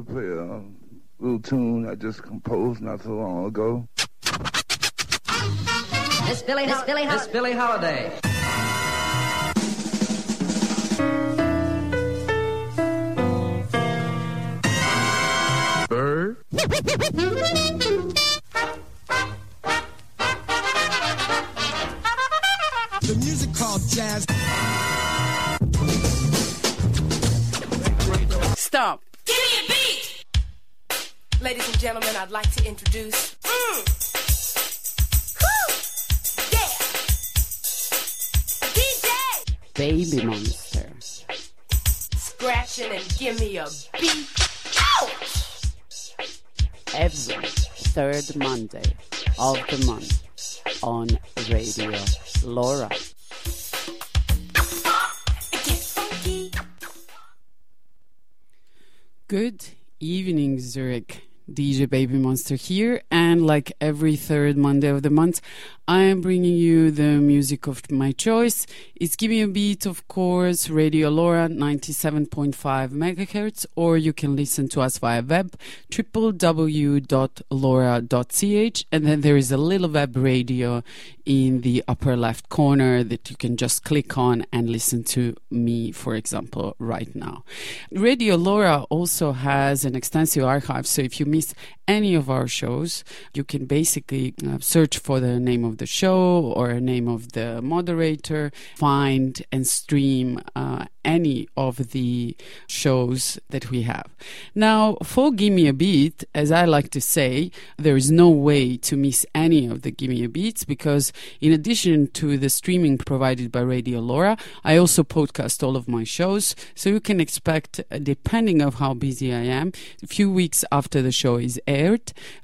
would like to play a little tune I just composed not so long ago. Miss Billie, Miss Billie, Miss Billie Holiday. Bird. Introduce. Mm. Woo! Yeah! DJ! Baby Monster. Scratching and give me a beat. Ouch! Every third Monday of the month on Radio LoRa. Good evening, Zurich. DJ Baby Monster here, and like every third Monday of the month, I am bringing you the music of my choice. It's Give Me a Beat, of course, Radio LoRa 97.5 megahertz, or you can listen to us via web, www.lora.ch, and then there is a little web radio in the upper left corner that you can just click on and listen to me, for example, right now. Radio LoRa also has an extensive archive, so if you miss voice any of our shows, you can basically uh, search for the name of the show or name of the moderator, find and stream uh, any of the shows that we have. Now, for Give Me a Beat, as I like to say, there is no way to miss any of the Give Me a Beats because, in addition to the streaming provided by Radio LoRa, I also podcast all of my shows. So you can expect, uh, depending of how busy I am, a few weeks after the show is aired,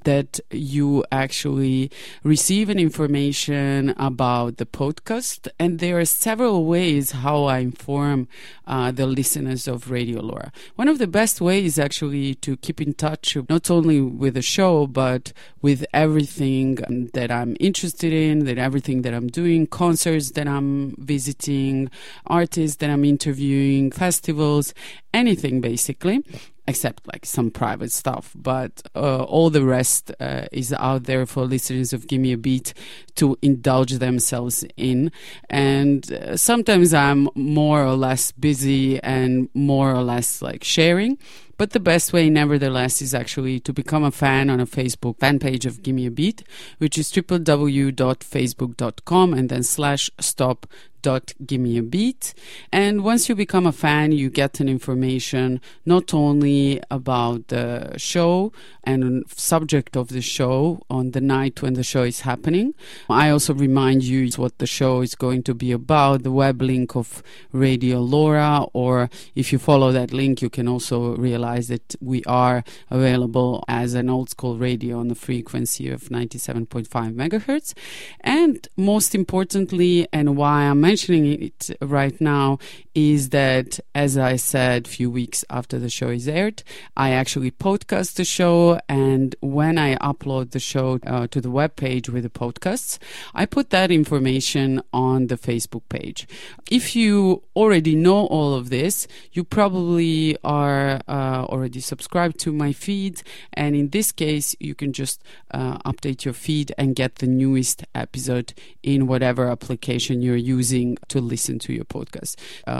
that you actually receive an information about the podcast. And there are several ways how I inform uh, the listeners of Radio LoRa. One of the best ways actually to keep in touch not only with the show but with everything that I'm interested in, that everything that I'm doing, concerts that I'm visiting, artists that I'm interviewing, festivals, anything basically except like some private stuff. But uh, all the rest uh, is out there for listeners of Give Me a Beat to indulge themselves in. And uh, sometimes I'm more or less busy and more or less like sharing. But the best way, nevertheless, is actually to become a fan on a Facebook fan page of Give Me a Beat, which is www.facebook.com and then slash stop dot give me a beat and once you become a fan you get an information not only about the show and subject of the show on the night when the show is happening i also remind you what the show is going to be about the web link of radio LoRa or if you follow that link you can also realize that we are available as an old school radio on the frequency of 97.5 megahertz. And most importantly and why i'm mentioning it right now is that, as I said, few weeks after the show is aired, I actually podcast the show, and when I upload the show uh, to the web page with the podcasts, I put that information on the Facebook page. If you already know all of this, you probably are uh, already subscribed to my feed, and in this case, you can just uh, update your feed and get the newest episode in whatever application you're using to listen to your podcast.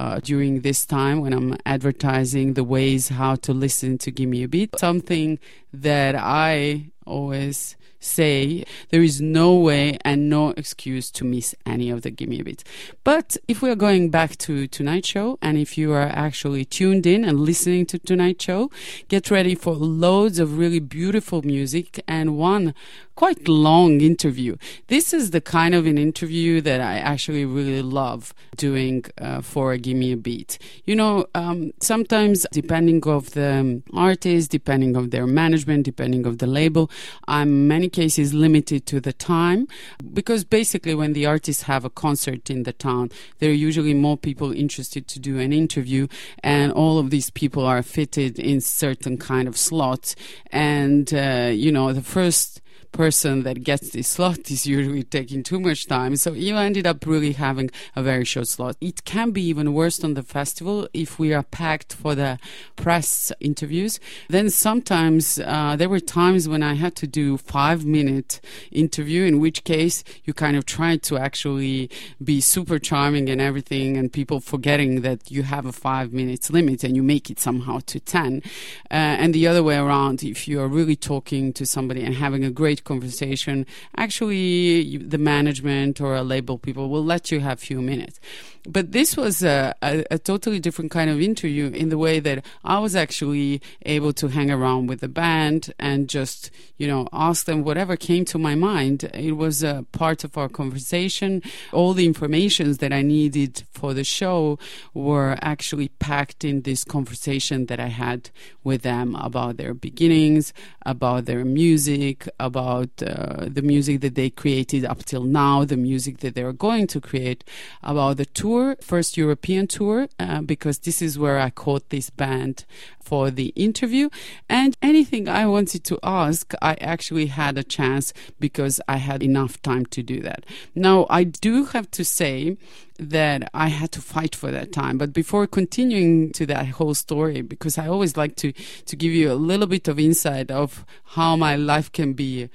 Uh, during this time when I'm advertising the ways how to listen to Give Me a Beat, something that I always say there is no way and no excuse to miss any of the Give Me a Beat. But if we are going back to tonight's show, and if you are actually tuned in and listening to tonight's show, get ready for loads of really beautiful music and one quite long interview. This is the kind of an interview that I actually really love doing uh, for Give Me a Beat. You know, um, sometimes depending of the artist, depending of their management, depending of the label, I'm many cases limited to the time because basically when the artists have a concert in the town, there are usually more people interested to do an interview, and all of these people are fitted in certain kind of slots. And uh, you know, the first person that gets this slot is usually taking too much time. So you ended up really having a very short slot. It can be even worse on the festival if we are packed for the press interviews. Then sometimes uh, there were times when I had to do five minute interview, in which case you kind of try to actually be super charming and everything, and people forgetting that you have a five minutes limit and you make it somehow to 10. Uh, and the other way around, if you are really talking to somebody and having a great conversation, actually the management or a label people will let you have few minutes. But this was a, a, a, totally different kind of interview in the way that I was actually able to hang around with the band and just, you know, ask them whatever came to my mind. It was a part of our conversation. All the informations that I needed for the show were actually packed in this conversation that I had with them about their beginnings, about their music, about uh, the music that they created up till now, the music that they're going to create, about the tour tour, first European tour, uh, because this is where I caught this band for the interview. And anything I wanted to ask, I actually had a chance because I had enough time to do that. Now, I do have to say that I had to fight for that time. But before continuing to that whole story, because I always like to, to give you a little bit of insight of how my life can be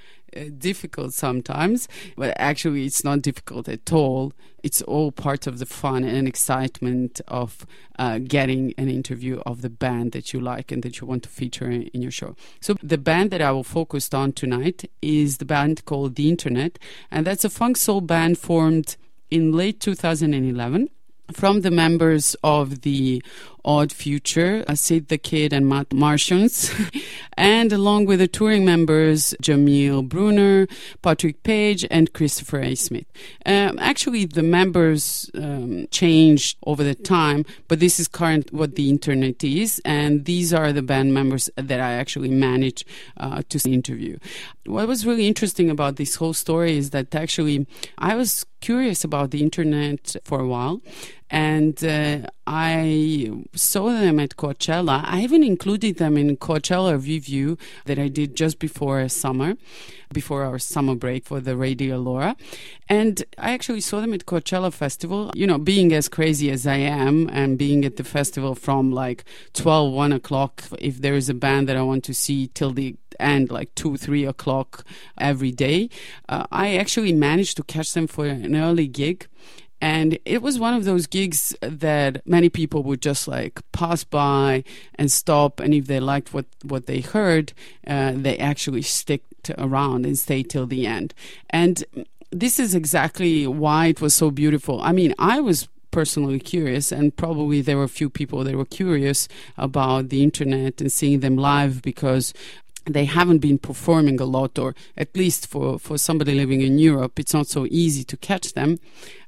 difficult sometimes, but actually it's not difficult at all. It's all part of the fun and excitement of uh, getting an interview of the band that you like and that you want to feature in, in your show. So the band that I will focus on tonight is the band called The Internet, and that's a funk soul band formed in late 2011 from the members of the Odd Future, Syd tha Kyd and Matt Martians, and along with the touring members Jameel Bruner, Patrick Paige, and Christopher A. Smith. Um, actually, the members um, changed over the time, but this is current what the internet is, and these are the band members that I actually managed uh, to interview. What was really interesting about this whole story is that actually I was curious about the internet for a while and uh, I saw them at Coachella. I even included them in Coachella review that I did just before summer, before our summer break for the Radio LoRa. And I actually saw them at Coachella Festival. You know, being as crazy as I am and being at the festival from like 12, 1 o'clock, if there is a band that I want to see till the end, like 2, 3 o'clock every day, uh, I actually managed to catch them for an early gig and it was one of those gigs that many people would just like pass by and stop. And if they liked what, what they heard, uh, they actually stick around and stay till the end. And this is exactly why it was so beautiful. I mean, I was personally curious, and probably there were a few people that were curious about the internet and seeing them live because they haven't been performing a lot, or at least for, for somebody living in Europe, it's not so easy to catch them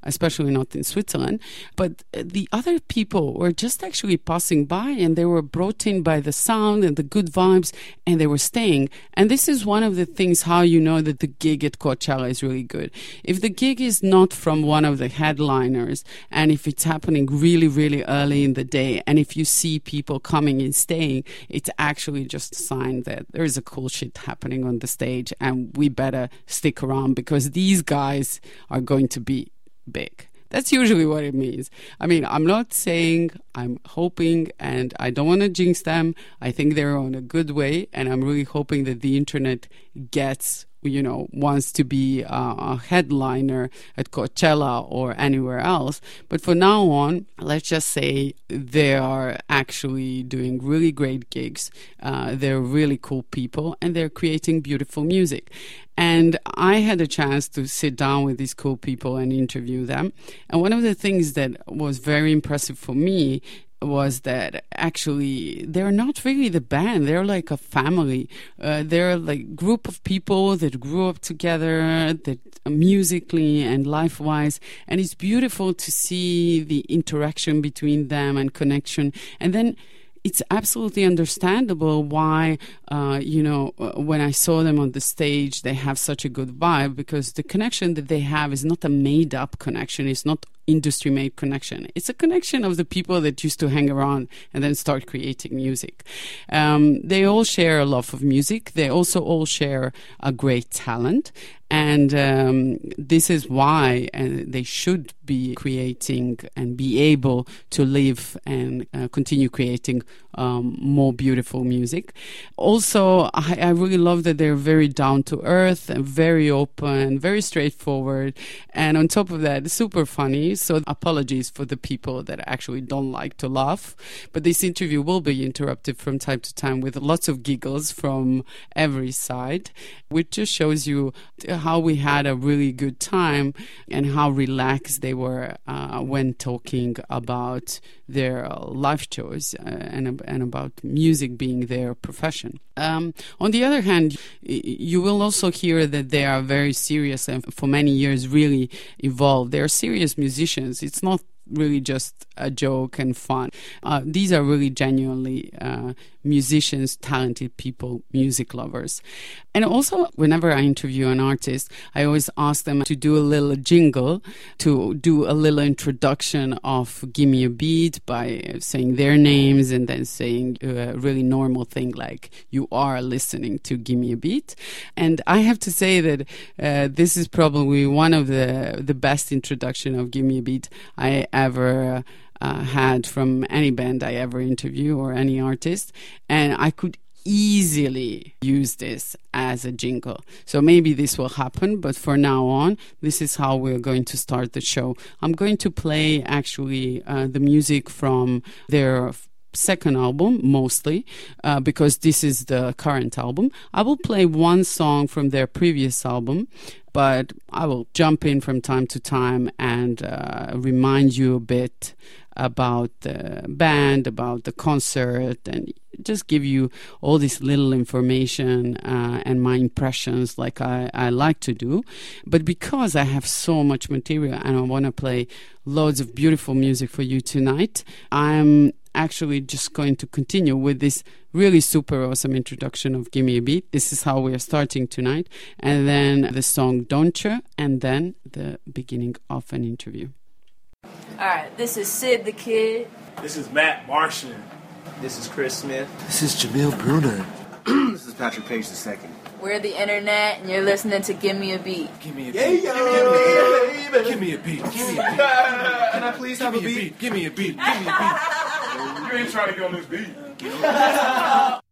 especially not in Switzerland. But uh, the other people were just actually passing by and they were brought in by the sound and the good vibes and they were staying. And this is one of the things how you know that the gig at Coachella is really good. If the gig is not from one of the headliners and if it's happening really, really early in the day and if you see people coming and staying, it's actually just a sign that there is a cool shit happening on the stage and we better stick around because these guys are going to be big. That's usually what it means. I mean, I'm not saying I'm hoping and I don't want to jinx them. I think they're on a good way, and I'm really hoping that the internet gets you know, wants to be a headliner at Coachella or anywhere else. But for now on, let's just say they are actually doing really great gigs. Uh, they're really cool people and they're creating beautiful music. And I had a chance to sit down with these cool people and interview them. And one of the things that was very impressive for me was that actually they're not really the band. They're like a family. Uh, they're like group of people that grew up together that uh, musically and life wise and it's beautiful to see the interaction between them and connection. And then it's absolutely understandable why, uh, you know, uh, when I saw them on the stage, they have such a good vibe because the connection that they have is not a made up connection. It's not industry made connection. It's a connection of the people that used to hang around and then start creating music. Um, they all share a love of music. They also all share a great talent. And um, this is why uh, they should be creating and be able to live and uh, continue creating um, more beautiful music. Also, I, I, really love that they're very down to earth and very open, very straightforward. And on top of that, super funny. So, apologies for the people that actually don't like to laugh. But this interview will be interrupted from time to time with lots of giggles from every side, which just shows you how we had a really good time and how relaxed they were uh, when talking about their life choice uh, and, and about music being their profession. Um, on the other hand, you will also hear that they are very serious and for many years really evolved. They are serious musicians. It's not really just a joke and fun. Uh, these are really genuinely uh, musicians, talented people, music lovers. And also, whenever I interview an artist, I always ask them to do a little jingle, to do a little introduction of Give Me a Beat by saying their names and then saying a really normal thing like, You are listening to Give Me a Beat. And I have to say that uh, this is probably one of the, the best introduction of Give Me a Beat I ever uh, had from any band I ever interview or any artist, and I could easily use this as a jingle. So maybe this will happen, but for now on, this is how we're going to start the show. I'm going to play actually uh, the music from their second album mostly uh, because this is the current album. I will play one song from their previous album, but I will jump in from time to time and uh, remind you a bit about the band, about the concert, and just give you all this little information uh, and my impressions like I, I like to do. But because I have so much material and I want to play loads of beautiful music for you tonight, I'm actually just going to continue with this really super awesome introduction of Gimme a Beat. This is how we are starting tonight. And then the song Don'tcha, and then the beginning of an interview. All right, this is Syd tha Kyd. This is Matt Martian. This is Chris Smith. This is Jameel Bruner. this is Patrick Paige II. We're the internet, and you're listening to Give Me a Beat. Give me a yeah, beat. yeah, Give me a beat. Give me a beat. Can I please have a Give a beat? beat. Give me a beat. Give me a beat. You ain't trying to get on this beat.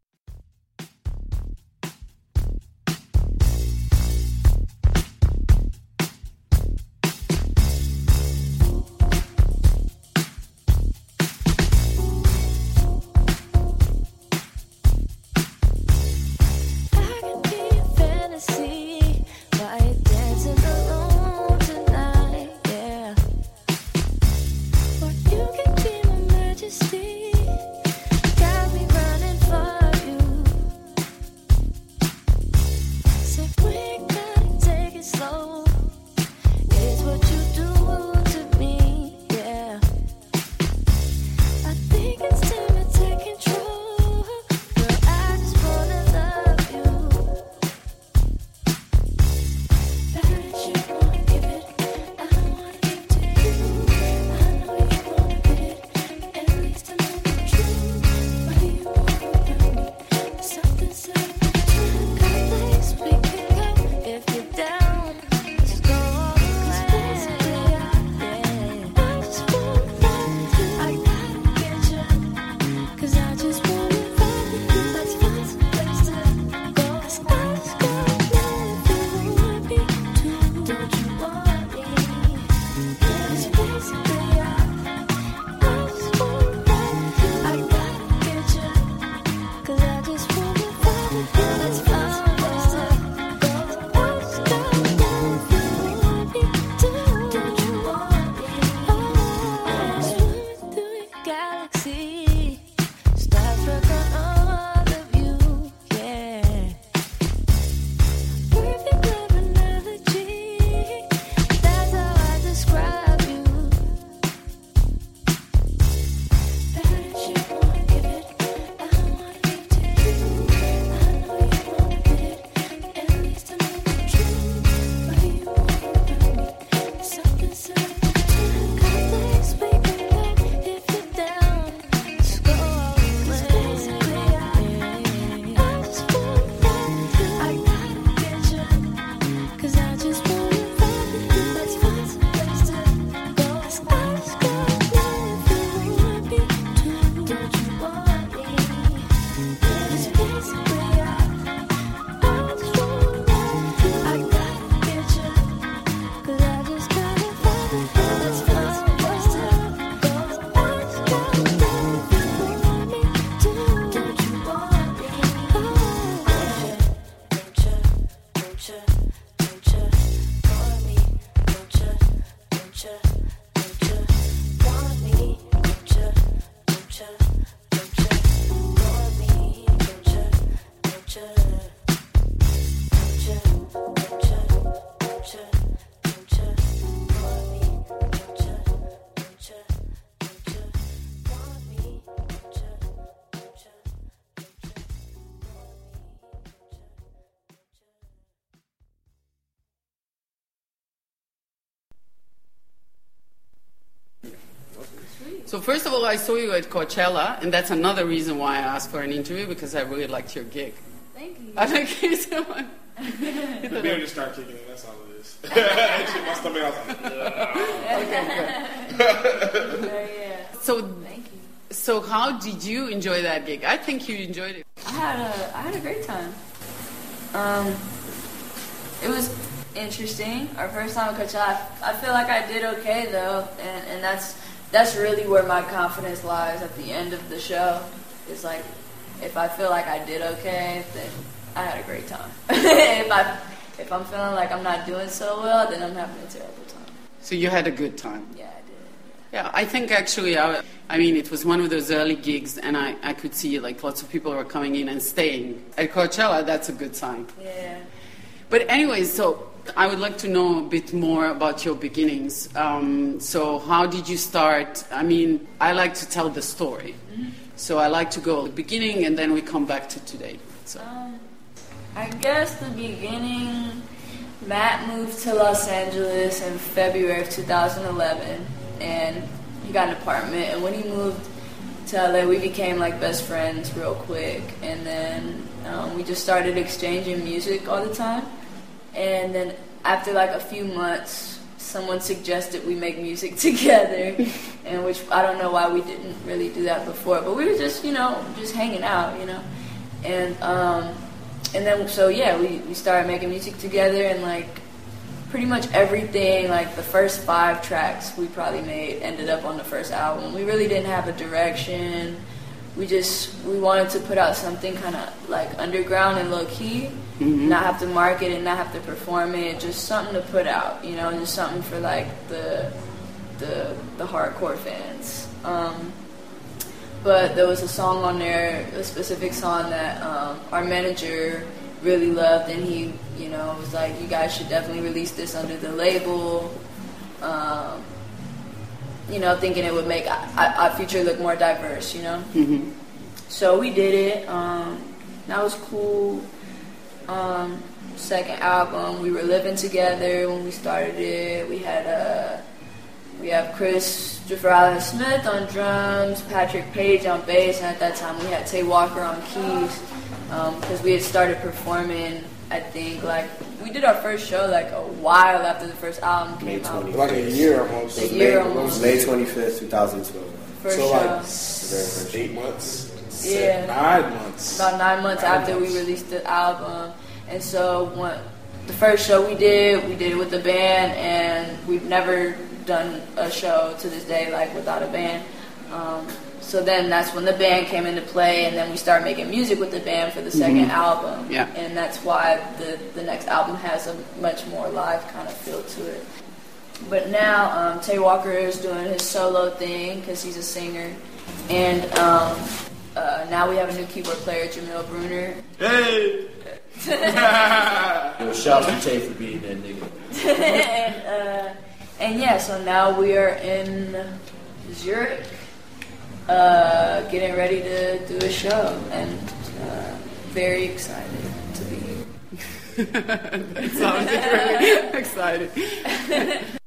first of all, I saw you at Coachella, and that's another reason why I asked for an interview because I really liked your gig. Thank you. I like it so much. The beer just started kicking in. That's all it is. Actually, my stomach. I was like, Yeah, yeah. So, Thank you. so how did you enjoy that gig? I think you enjoyed it. I had a I had a great time. Um, it was interesting. Our first time at Coachella. I, I feel like I did okay though, and and that's that's really where my confidence lies at the end of the show. It's like if I feel like I did okay, then I had a great time. if I if I'm feeling like I'm not doing so well, then I'm having a terrible time. So you had a good time. Yeah, I did. Yeah, I think actually, I, I mean, it was one of those early gigs, and I, I could see like lots of people were coming in and staying. At Coachella, that's a good sign. Yeah. But anyway, so I would like to know a bit more about your beginnings. Um, so how did you start? I mean, I like to tell the story. So I like to go to the beginning and then we come back to today. So Um, I guess the beginning, Matt moved to Los Angeles in February of 2011, and he got an apartment. And when he moved to LA, we became like best friends real quick. And then um, we just started exchanging music all the time. And then after like a few months, someone suggested we make music together, and which I don't know why we didn't really do that before, but we were just you know just hanging out, you know, and um, and then so yeah, we we started making music together, and like pretty much everything, like the first five tracks we probably made ended up on the first album. We really didn't have a direction. We just we wanted to put out something kind of like underground and low key, not have to market it, not have to perform it, just something to put out, you know, just something for like the the the hardcore fans. Um, but there was a song on there, a specific song that um, our manager really loved, and he, you know, was like, "You guys should definitely release this under the label." Um, you know, thinking it would make our, future look more diverse. You know, so we did it. Um, that was cool. Um, second album, we were living together when we started it. We had uh, we have Christopher Allen Smith on drums, Patrick Paige on bass, and at that time we had Tay Walker on keys because we had started performing. I think like we did our first show like a while after the first album May came out. like a year almost. A year almost. May 25th, 2012. First So show. like first. eight months. Yeah. Nine months. about nine months Nine after we released the album. And so when the first show we did, we did it with the band, and we've never done a show to this day like without a band. Um, so then that's when the band came into play, and then we started making music with the band for the 2nd album. Yeah. And that's why the the next album has a much more live kind of feel to it. But now um, Tay Walker is doing his solo thing because he's a singer, and um, uh, now we have a new keyboard player, Jameel Bruner. Hey. Yo, shout out to Tay for being that nigga. and uh, and yeah, so now we are in Zurich, uh, getting ready to do a show, and uh, very excited to be here. it sounds very exciting.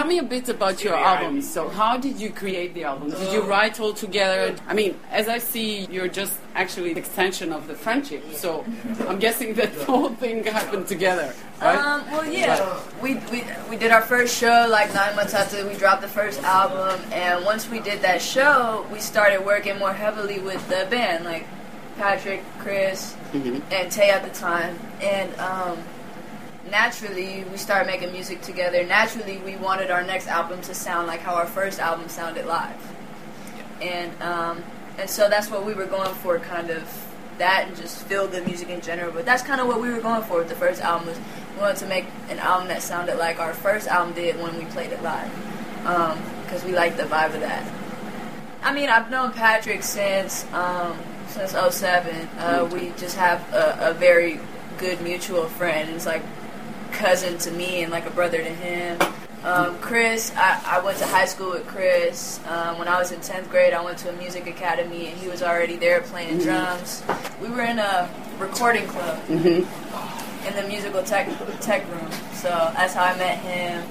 Tell me a bit about your album. So, how did you create the album? Did you write all together? I mean, as I see, you're just actually an extension of the friendship. So, I'm guessing that the whole thing happened together, right? Um, well, yeah, we, we we did our first show like nine months after we dropped the first album, and once we did that show, we started working more heavily with the band, like Patrick, Chris, and Tay at the time, and um, naturally we started making music together. Naturally, we wanted our next album to sound like how our first album sounded live, and um, and so that's what we were going for, kind of that, and just feel good music in general. But that's kind of what we were going for with the first album. Was we wanted to make an album that sounded like our first album did when we played it live, because we liked the vibe of that. I mean, I've known Patrick since um, since 07. Uh, we just have a, a very good mutual friend. It's like cousin to me and like a brother to him. Um, Chris, I, I went to high school with Chris. Um, when I was in 10th grade, I went to a music academy and he was already there playing drums. We were in a recording club in the musical tech, tech room. So that's how I met him.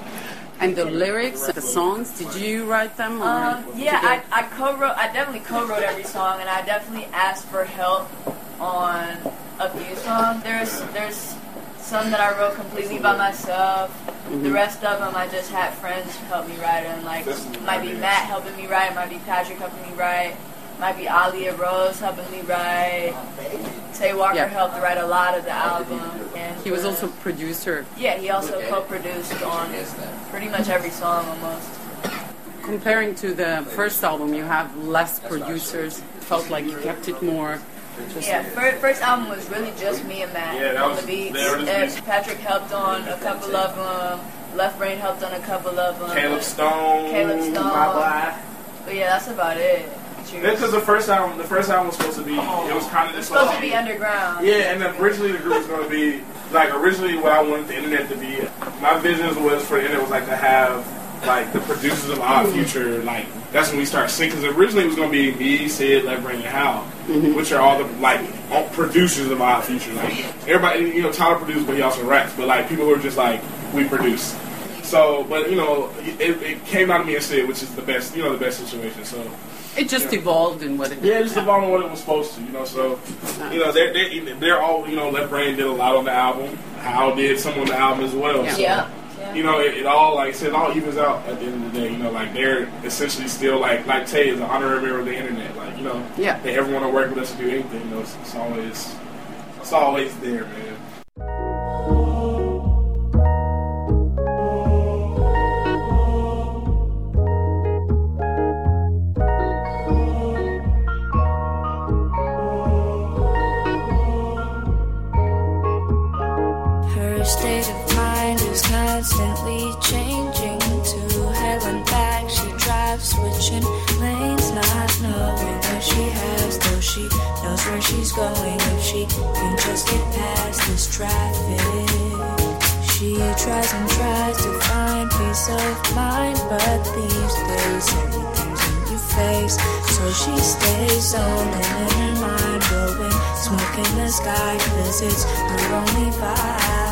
and the lyrics, the songs, did you write them? Or Um, yeah, I, I co-wrote. I definitely co-wrote every song, and I definitely asked for help on a few songs. There's there's some that I wrote completely by myself. The rest of them I just had friends help me write them. Like might be Matt helping me write, might be Patrick helping me write, might be Alia Rose helping me write. Tay Walker Yeah. helped write a lot of the album, and he was also producer. yeah he also co-produced on pretty much every song almost. Comparing to the first album, you have less producers. Felt like you kept it more. Yeah, first, first album was really just me and Matt Yeah, that on was- the beats. they were just And. Patrick helped on a couple of them. Left Brain helped on a couple of them. Caleb Stone. Caleb Stone. My boy. But yeah, that's about it. Because the first album, the first album was supposed to be, it was kind of just supposed to be underground. Yeah, and originally the group was going to be like originally what I wanted the internet to be. My visions was for the internet was like to have like the producers of Odd hmm. Future. Like that's when we start singing. Because originally it was going to be me, Syd, Left Brain, and Hal, Mm-hmm. which are all the like all producers of Odd Future. Like everybody, you know, Tyler produced, but he also raps. But like people who are just like we produce. So, but you know, it, it came out of me and Syd, which is the best, you know, the best situation. So. it just evolved in what it Yeah, just evolved on what it was supposed to, you know. So, you know, they're they're, they're all, you know, Left Brain did a lot on the album. Hal did some on the album as well. Yeah. So, Yeah. yeah. You know, it, it all like I said, it all evens out at the end of the day. You know, like they're essentially still like like Tay is an honorary member of the internet. Like you know, Yeah. they ever want to work with us to do anything. You know, it's, it's always it's always there, man. Traffic, she tries and tries to find peace of mind, but these days everything's in your face. So she stays only in her mind, blowing smoke in the sky, cause it's her only vibe.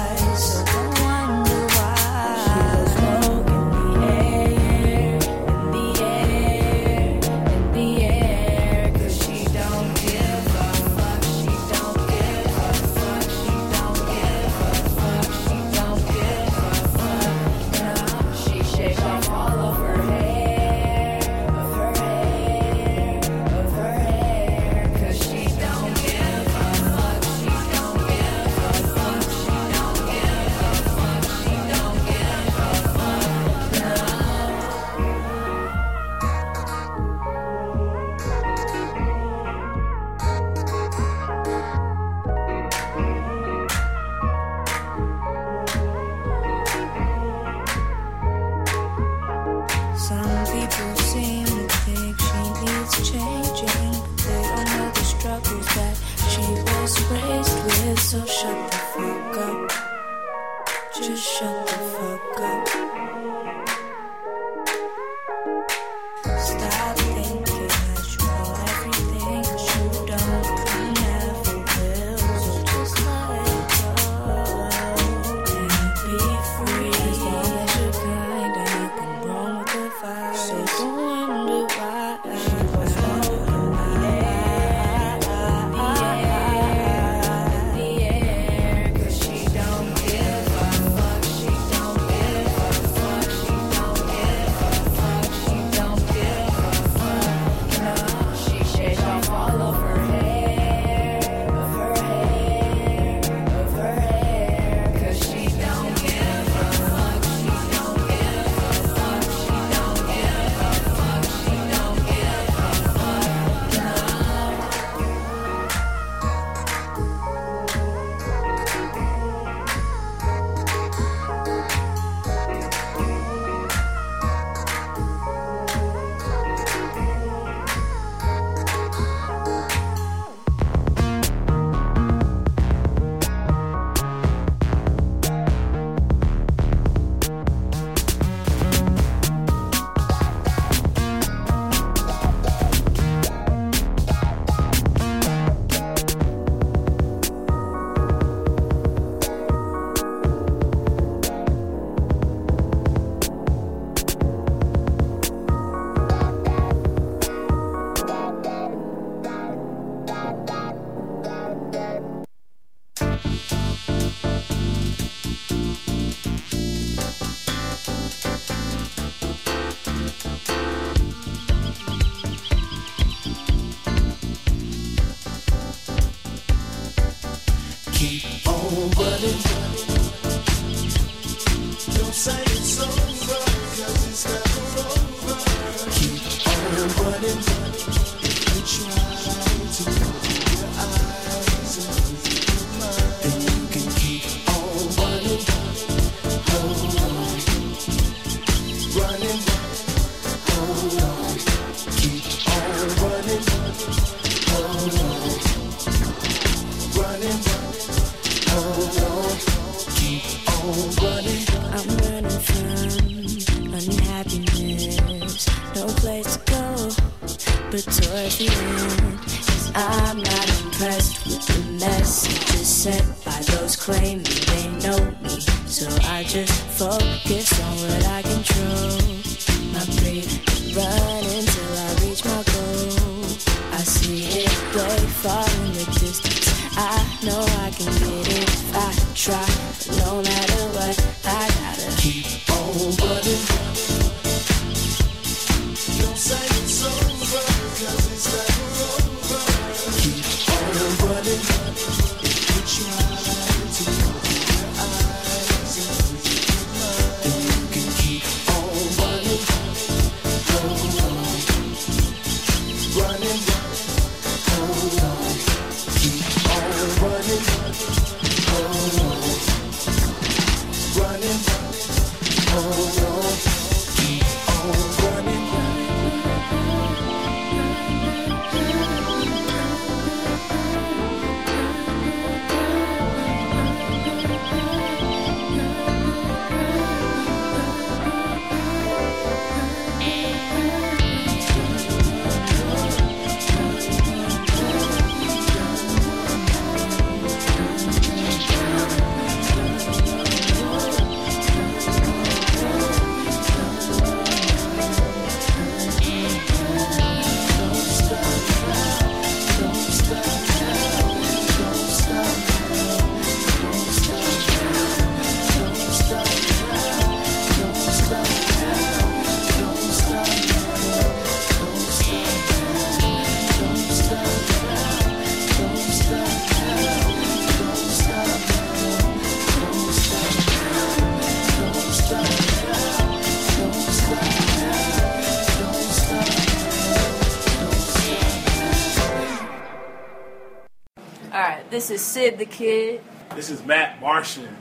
This is Syd tha Kyd. This is Matt Martian.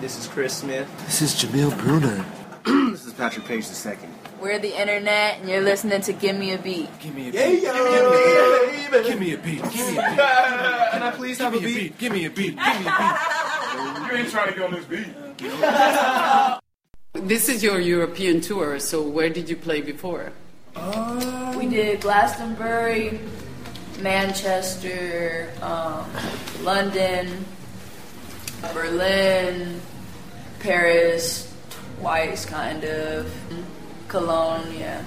This is Chris Smith. This is Jameel Bruner. this is Patrick Paige II. We're the internet, and you're listening to Give Me a Beat. Give me a beat. Give me a beat. Give me a beat. Give me a beat. Can I please have a beat? Give me a beat. Give me a beat. You ain't trying to get on this beat. This is your European tour, so where did you play before? We did Glastonbury, Manchester, um, London, Berlin, Paris, twice kind of, Cologne, yeah.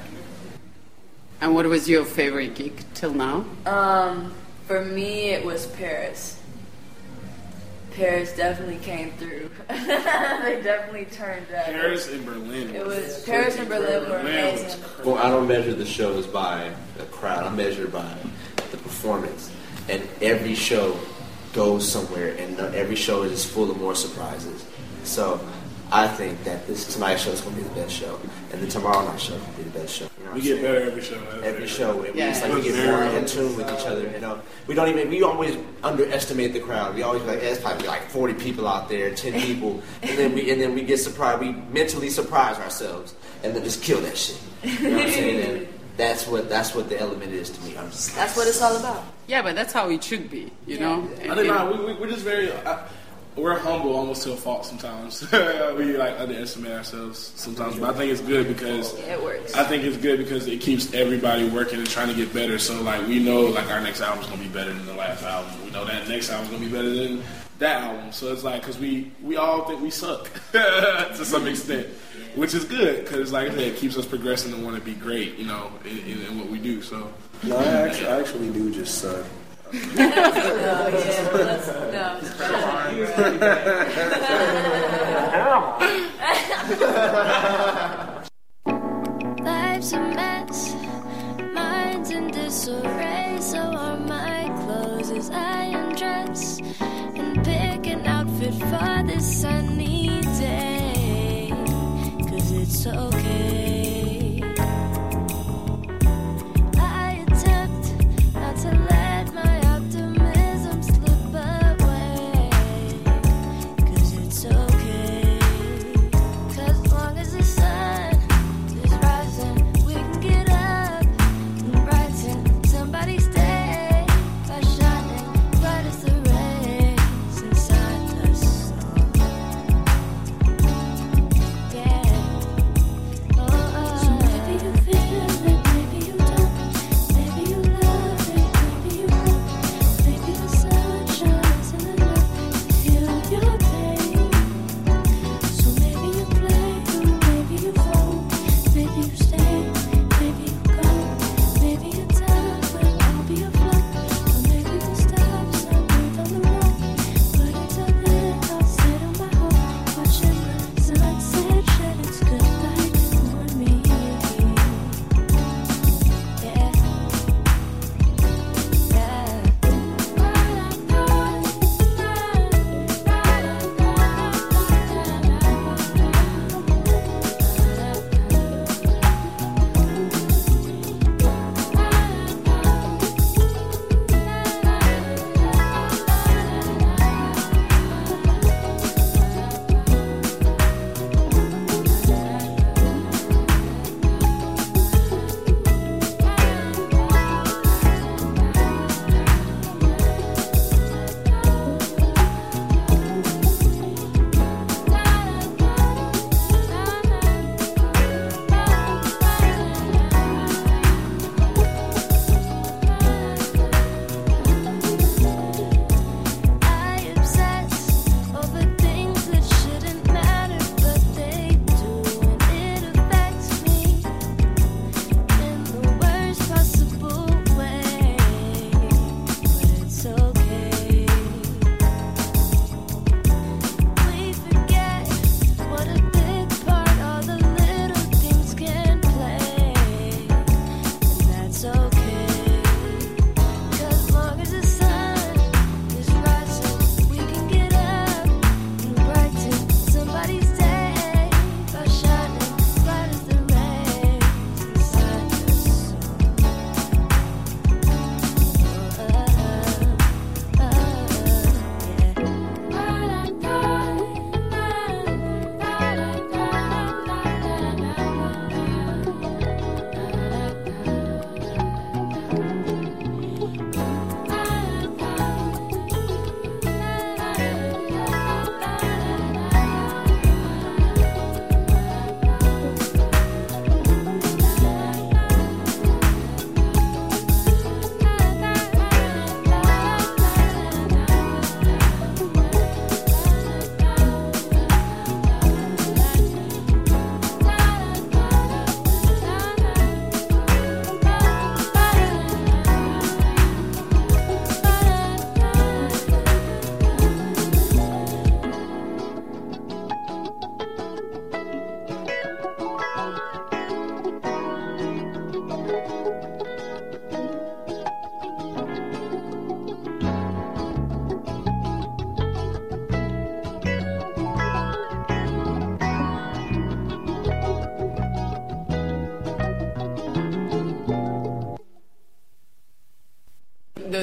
And what was your favorite gig till now? Um, for me, it was Paris. Paris definitely came through. they definitely turned up. Paris and Berlin. It was Paris and Berlin were Berlin was amazing. Well, I don't measure the shows by the crowd. I measure by the performance. And every show goes somewhere, and every show is just full of more surprises. So I think that this tonight's show is going to be the best show, and the tomorrow night show will be the best show. You know We get saying? better every show. Every very show, and we just like we get more in tune with each other. You know, we don't even we always underestimate the crowd. We always be like, eh, it's probably like forty people out there, ten people, and then we and then we get surprised. We mentally surprise ourselves, and then just kill that shit. You know what I'm saying? And that's what that's what the element is to me. I'm just, That's what it's all about. Yeah, but that's how it should be, you know? I think nah, we, we, we're just very, uh, we're humble almost to a fault sometimes. we like underestimate ourselves sometimes, but I think it's good because It works. I think it's good because it keeps everybody working and trying to get better. So like we know like our next album's gonna be better than the last album. We know that next album's gonna be better than that album. So it's like because we we all think we suck to some extent, which is good because like I said, it keeps us progressing and want to be great. You know, in, in, in what we do. So No, I actually, I actually do just suck. No, yeah, let's, no. Life's a mess, mind's in disarray. So are my clothes as I undress and pick an outfit for this sunny day. Cause it's okay.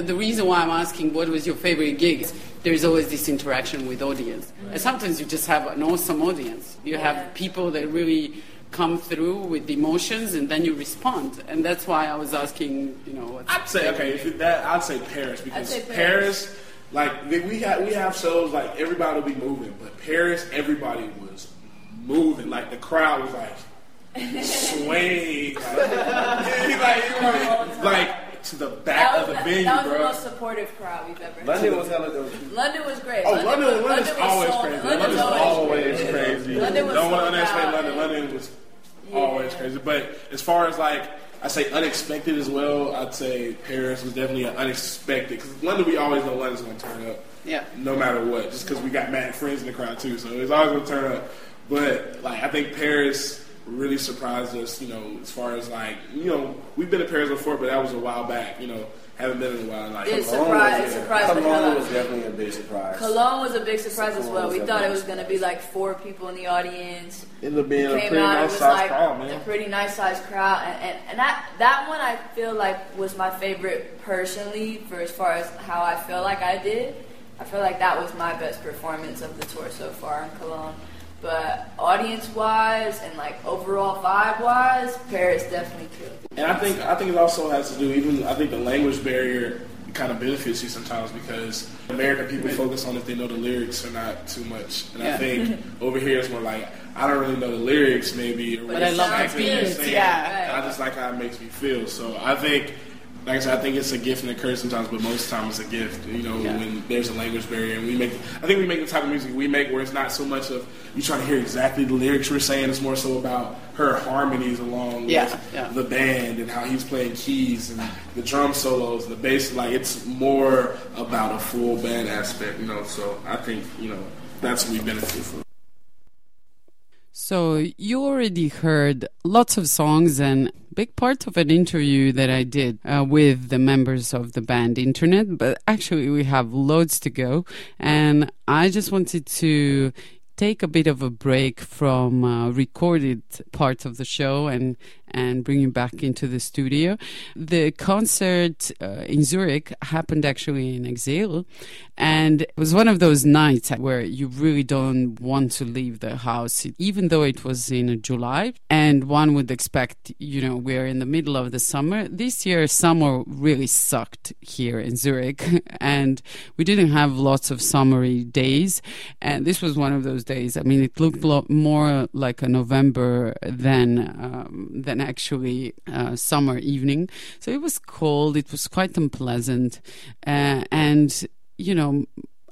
The, the reason why I'm asking what was your favorite gig is there's always this interaction with audience. And sometimes you just have an awesome audience. You have people that really come through with emotions and then you respond. And that's why I was asking, you know, what's I'd say okay. If it- that I'd say Paris because say Paris. Paris. like we we have we have shows like everybody will be moving, but Paris everybody was moving. Like the crowd was like swaying, like, like, like, like to the back That of the that, venue, that was the most supportive crowd we've ever had. London was hella dope. London was great. Oh, London, was, London's was always so- crazy. London's London's always crazy. crazy. London was Don't want to underestimate London. London was always crazy. But as far as like, I say unexpected as well. I'd say Paris was definitely an unexpected because London we always know London's going to turn up. Yeah. No matter what, just because we got mad friends in the crowd too, so it's always going to turn up. But like, I think Paris really surprised us. You know, as far as like, you know, we've been to Paris before, but that was a while back. You know, haven't been in a while. Like, It Cologne surprised, was- it surprised Cologne was definitely a big surprise. Cologne was a big surprise as well. We thought it was going to be like four people in the audience. Ended up being a Came pretty out, it nice was sized like crowd, a pretty nice sized crowd, and, and, and that that one I feel like was my favorite personally for as far as how I feel like I did. I feel like that was my best performance of the tour so far in Cologne. But audience wise and like overall vibe wise, Paris definitely killed. it. And I think I think it also has to do even I think the language barrier kind of benefits you sometimes because American people focus on if they know the lyrics or not too much. And Yeah. I think over here it's more like I don't really know the lyrics maybe or But I love the exactly beats, yeah. And I just like how it makes me feel. So I think like I said, I think it's a gift and a curse sometimes, but most times it's a gift. You know, Yeah. when there's a language barrier, and we make, I think we make the type of music we make where it's not so much of you trying to hear exactly the lyrics we're saying. It's more so about her harmonies along Yeah, with yeah. the band and how he's playing keys and the drum solos, the bass. Like it's more about a full band aspect, you know. So I think you know that's what we benefit from. So you already heard lots of songs and big part of an interview that I did uh, with the members of the band Internet, but actually we have loads to go. And I just wanted to take a bit of a break from uh, recorded parts of the show and and bring you back into the studio. The concert uh, in Zurich happened actually in Exil, and it was one of those nights where you really don't want to leave the house, even though it was in July. And one would expect, you know, we're in the middle of the summer. This year, summer really sucked here in Zurich, and we didn't have lots of summery days. And this was one of those days. I mean, it looked lo- more like a November than um, than actually uh, summer evening. So it was cold. It was quite unpleasant, uh, and you know,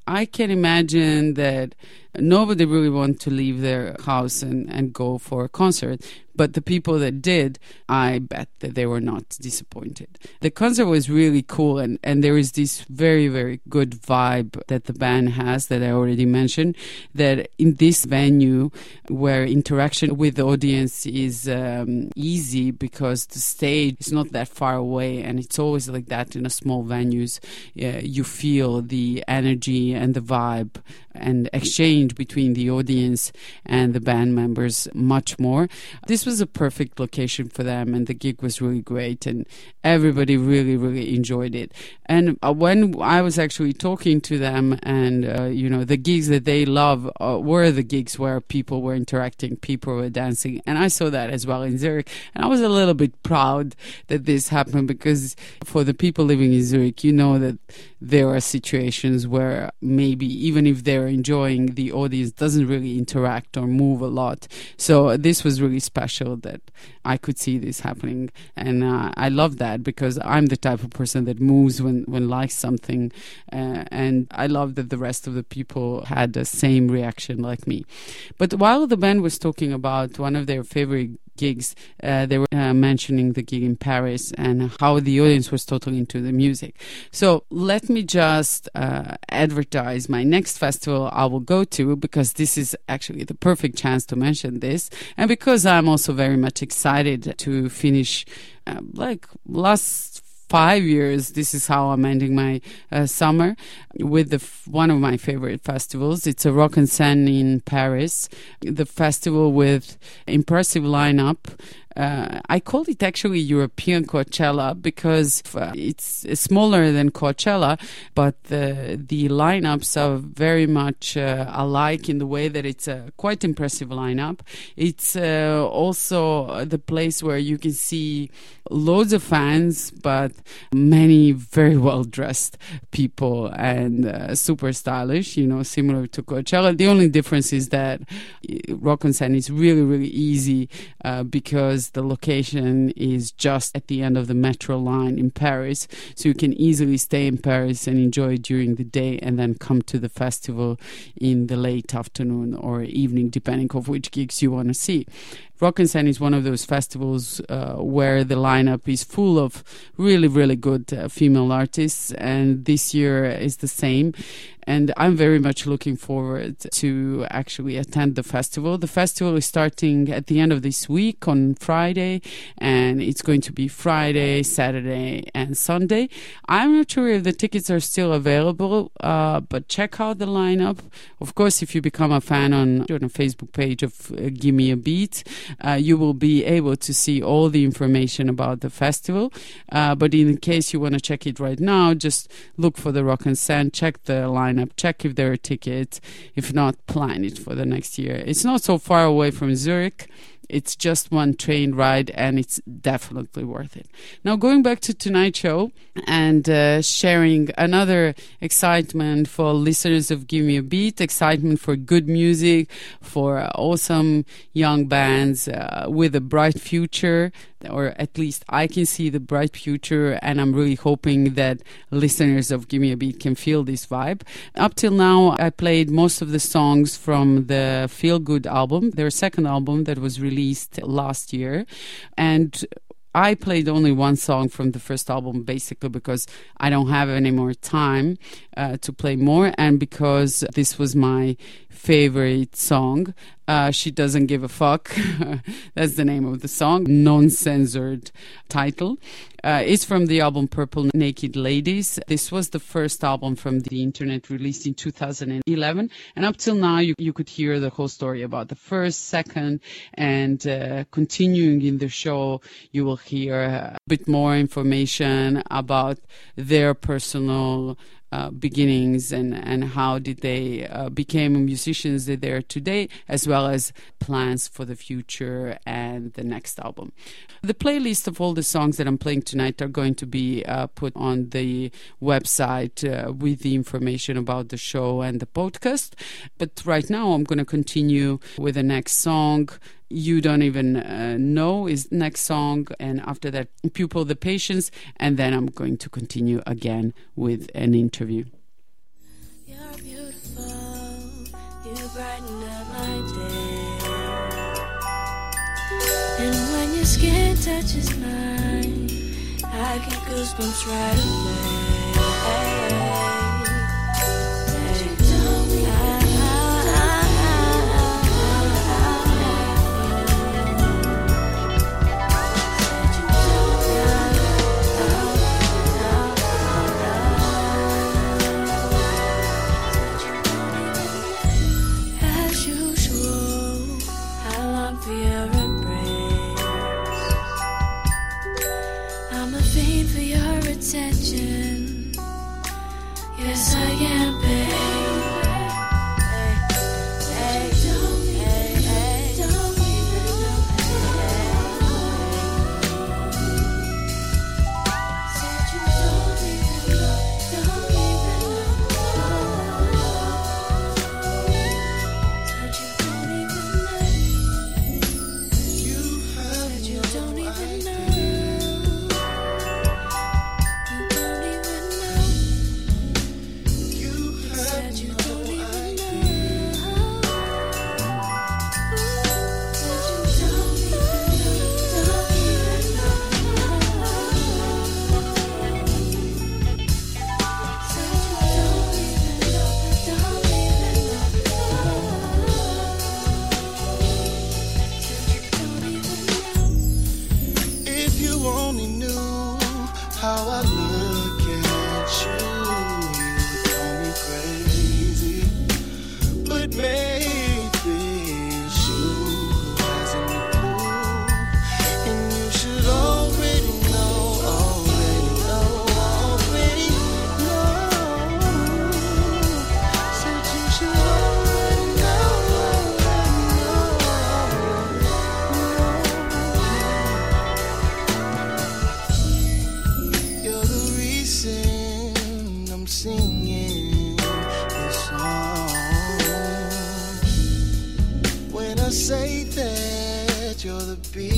I can imagine that nobody really want to leave their house and, and go for a concert. But the people that did, I bet that they were not disappointed. The concert was really cool, and, and there is this very, very good vibe that the band has that I already mentioned. That in this venue, where interaction with the audience is um, easy because the stage is not that far away, and it's always like that in a small venues. You feel the energy and the vibe and exchange between the audience and the band members much more. This was a perfect location for them, and the gig was really great, and everybody really, really enjoyed it. And uh, when I was actually talking to them, and uh, you know, the gigs that they love uh, were the gigs where people were interacting, people were dancing, and I saw that as well in Zurich, and I was a little bit proud that this happened because for the people living in Zurich, you know that there are situations where maybe even if they're enjoying, the audience doesn't really interact or move a lot. So this was really special that I could see this happening, and uh, I love that because I'm the type of person that moves when when likes something, uh, and I love that the rest of the people had the same reaction like me. But while the band was talking about one of their favorite gigs, uh, they were uh, mentioning the gig in Paris and how the audience was totally into the music. So let me just uh, advertise my next festival I will go to because this is actually the perfect chance to mention this, and because I'm also very much excited to finish, uh, like last five years this is how i'm ending my uh, summer with the f- one of my favorite festivals. It's a Rock en Seine in paris. The festival with impressive lineup Uh, I call it actually European Coachella because uh, it's smaller than Coachella, but the the lineups are very much uh, alike in the way that it's a quite impressive lineup. It's uh, also the place where you can see loads of fans, but many very well dressed people and uh, super stylish. You know, similar to Coachella. The only difference is that uh, Rock en Seine is really really easy uh, because the location is just at the end of the metro line in Paris, so you can easily stay in Paris and enjoy during the day, and then come to the festival in the late afternoon or evening, depending of which gigs you want to see. Rock en Seine is one of those festivals uh, where the lineup is full of really, really good uh, female artists, and this year is the same. And I'm very much looking forward to actually attend the festival. The festival is starting at the end of this week on Friday, and it's going to be Friday, Saturday, and Sunday. I'm not sure if the tickets are still available, uh, but check out the lineup. Of course, if you become a fan on, on a Facebook page of uh, Give Me a Beat, uh, you will be able to see all the information about the festival. Uh, but in case you want to check it right now, just look for the Rock en Seine, check the lineup, check if there are tickets. If not, plan it for the next year. It's not so far away from Zurich. It's just one train ride and it's definitely worth it. Now, going back to tonight's show and uh, sharing another excitement for listeners of Give Me a Beat, excitement for good music, for awesome young bands uh, with a bright future, or at least I can see the bright future, and I'm really hoping that listeners of Give Me a Beat can feel this vibe. Up till now, I played most of the songs from the Feel Good album, their second album that was released last year, and I played only one song from the first album basically because I don't have any more time uh, to play more. And because this was my favorite song. Uh, she doesn't give a fuck. That's the name of the song, non censored title. Uh, it's from the album Purple Naked Ladies. This was the first album from the internet released in 2011. And up till now, you, you could hear the whole story about the first, second, and uh, continuing in the show, you will hear a bit more information about their personal uh, beginnings and, and how did they uh, became musicians that they are today, as well as plans for the future and the next album. The playlist of all the songs that I'm playing tonight are going to be uh, put on the website uh, with the information about the show and the podcast. But right now, I'm going to continue with the next song you don't even uh, know is next song and after that pupil the patience and then i'm going to continue again with an interview You're beautiful, you brighten up my day. And when your skin touches mine, I get goosebumps right away. the beat.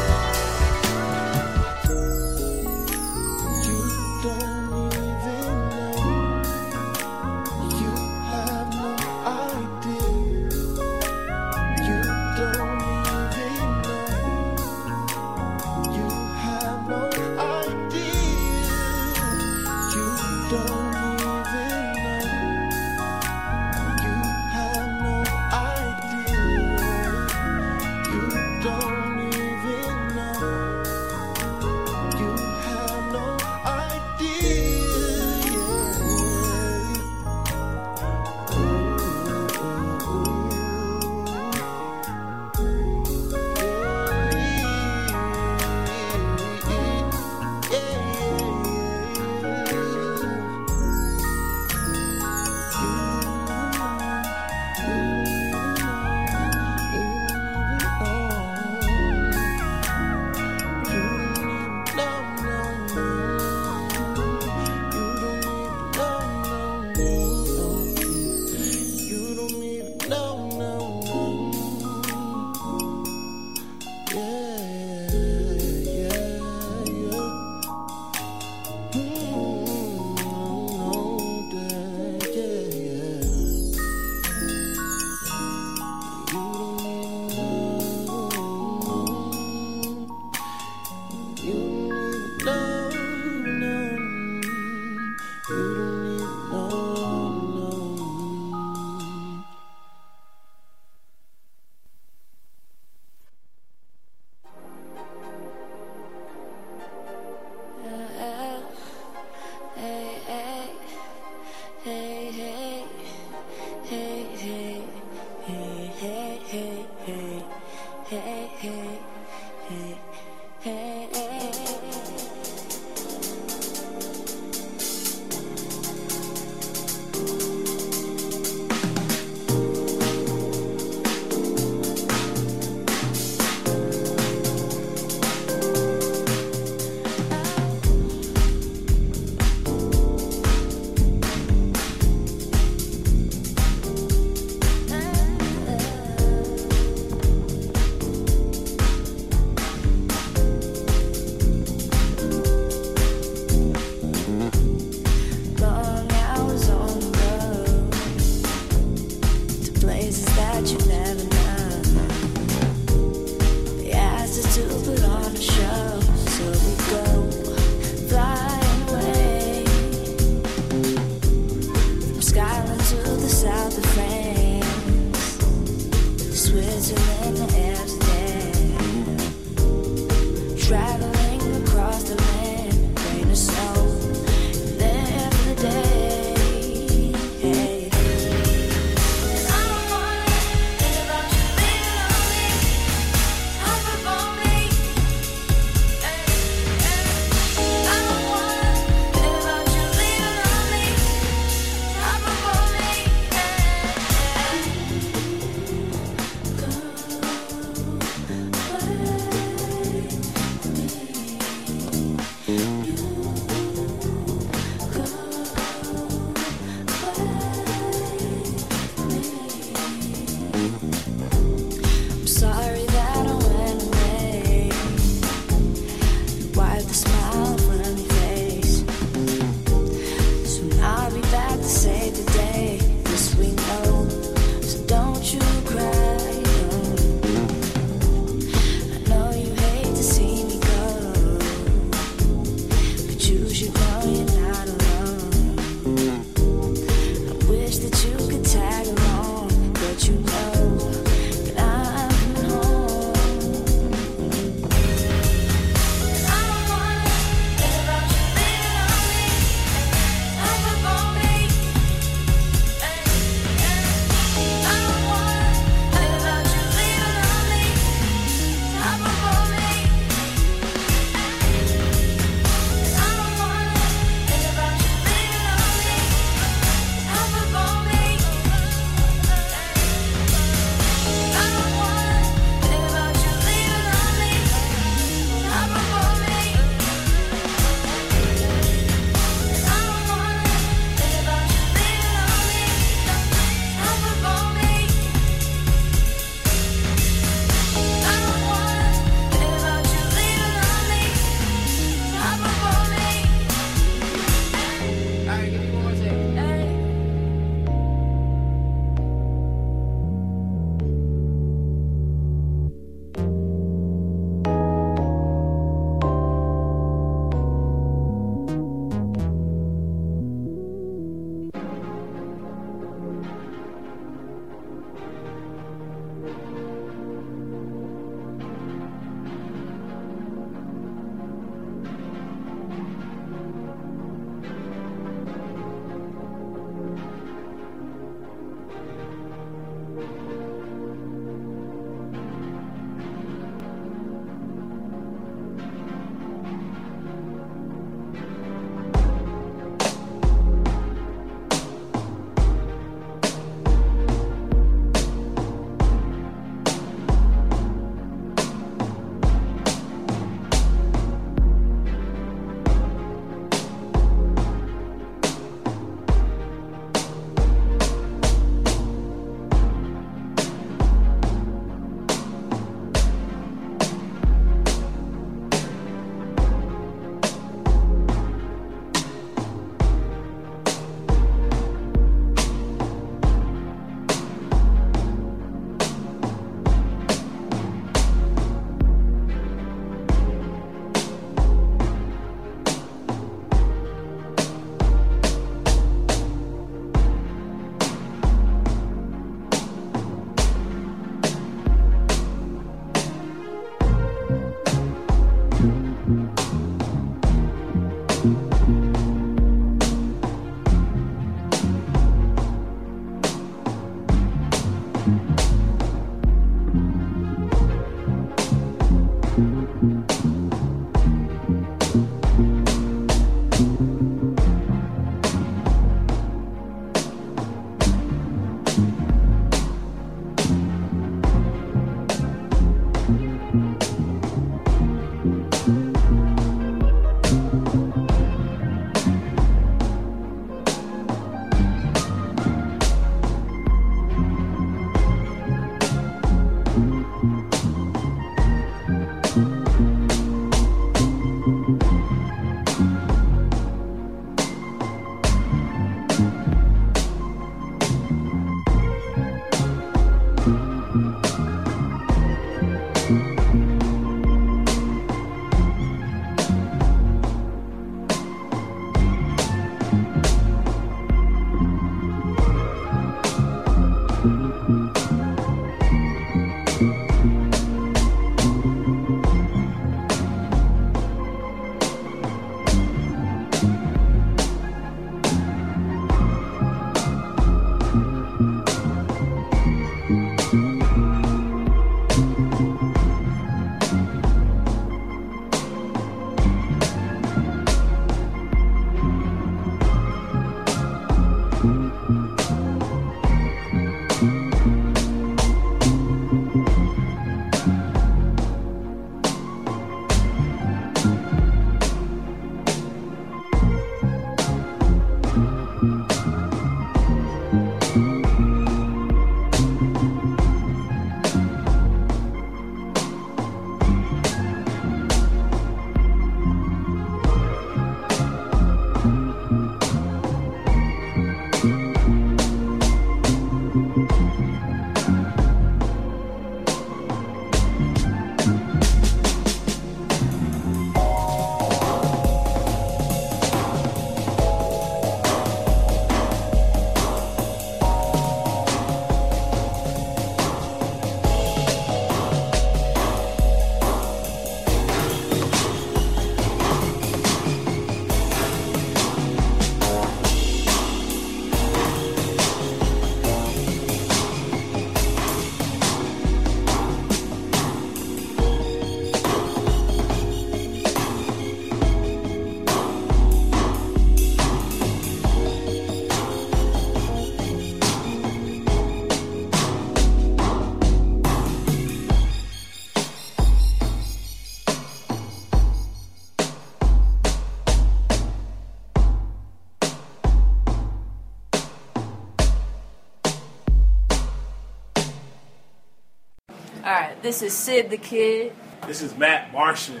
This is Syd tha Kyd. This is Matt Martian.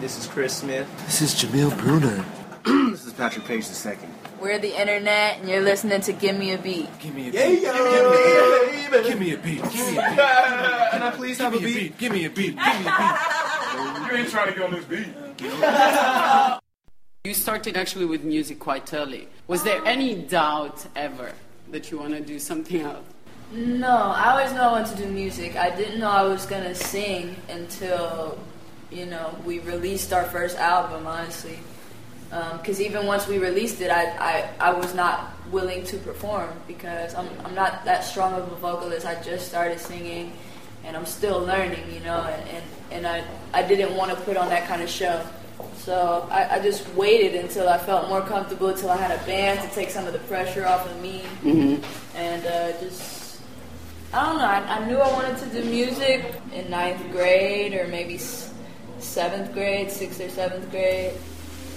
This is Chris Smith. This is Jameel Bruner. this is Patrick Paige II. We're the internet, and you're listening to Give Me a Beat. Give me a beat. Yeah, beat. yeah, Give me a beat. Give me a beat. Can I please have a beat? Give me a beat. Give me a beat. You ain't trying to get on this beat. You started actually with music quite early. Was there any doubt ever that you want to do something else? No, I always know I wanted to do music. I didn't know I was gonna sing until, you know, we released our first album. Honestly, because even once we released it, I, I I was not willing to perform because I'm I'm not that strong of a vocalist. I just started singing, and I'm still learning, you know, and and, and I I didn't want to put on that kind of show. So I, I just waited until I felt more comfortable, until I had a band to take some of the pressure off of me, and uh, just I don't know. I, I knew I wanted to do music in ninth grade or maybe seventh grade, sixth or seventh grade,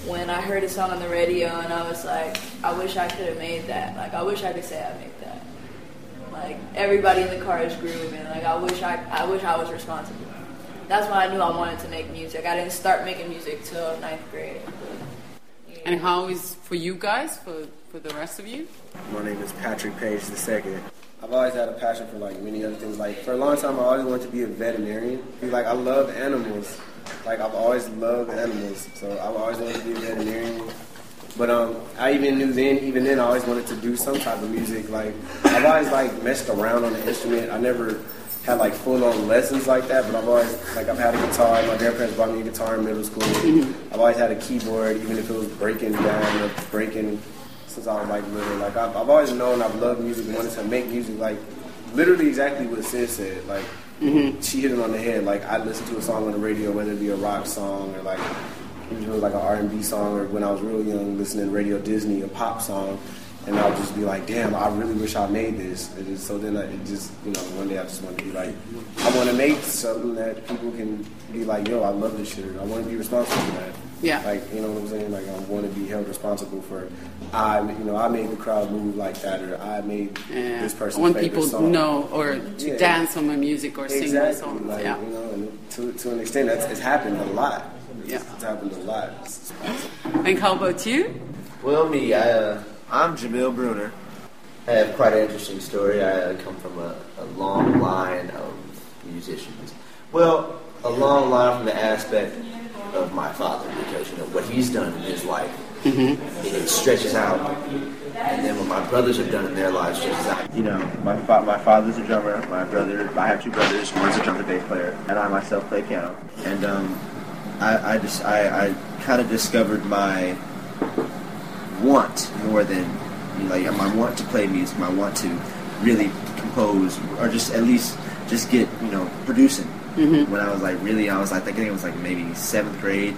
when I heard a song on the radio and I was like, I wish I could have made that. Like, I wish I could say I made that. Like, everybody in the car is grooving. Like, I wish I, I wish I was responsible. That's why I knew I wanted to make music. I didn't start making music till ninth grade. And how is for you guys, for, for the rest of you? My name is Patrick Paige II. I've always had a passion for like many other things. Like for a long time, I always wanted to be a veterinarian. Like I love animals. Like I've always loved animals, so I've always wanted to be a veterinarian. But um, I even knew then, even then, I always wanted to do some type of music. Like I've always like messed around on the instrument. I never had like full on lessons like that, but I've always like I've had a guitar. My grandparents bought me a guitar in middle school. I've always had a keyboard, even if it was breaking down or breaking since I was like little. Like I've, I've always known I've loved music, and wanted to make music. Like literally exactly what Syd said. Like mm-hmm. she hit it on the head. Like I listen to a song on the radio, whether it be a rock song or like usually like an R and B song, or when I was real young, listening to Radio Disney, a pop song. And I'll just be like, damn, I really wish I made this. And so then I, it just, you know, one day I just want to be like, I want to make something that people can be like, yo, I love this shit. I want to be responsible for that. Yeah. Like, you know what I'm saying? Like, I want to be held responsible for, I, you know, I made the crowd move like that, or I made Yeah. this person. I want people to know or to Yeah. dance on my music or sing my exactly. songs. Like, yeah. you know, and to, to an extent, that's, it's happened a lot. It's, Yeah. it's happened a lot. And how about you? Well, me, I, uh, I'm Jameel Bruner. I have quite an interesting story. I uh, come from a, a long line of musicians. Well, a long line from the aspect of my father, because you know what he's done in his life, it, it stretches out, and then what my brothers have done in their lives stretches out. You know, my fa- my father's a drummer. My brother, I have two brothers. One's a drum and bass player, and I myself play piano. And um, I, I just I, I kind of discovered my want more than you know, like my want to play music, my want to really compose, or just at least just get you know producing. When I was like really, I was like thinking it was like maybe seventh grade.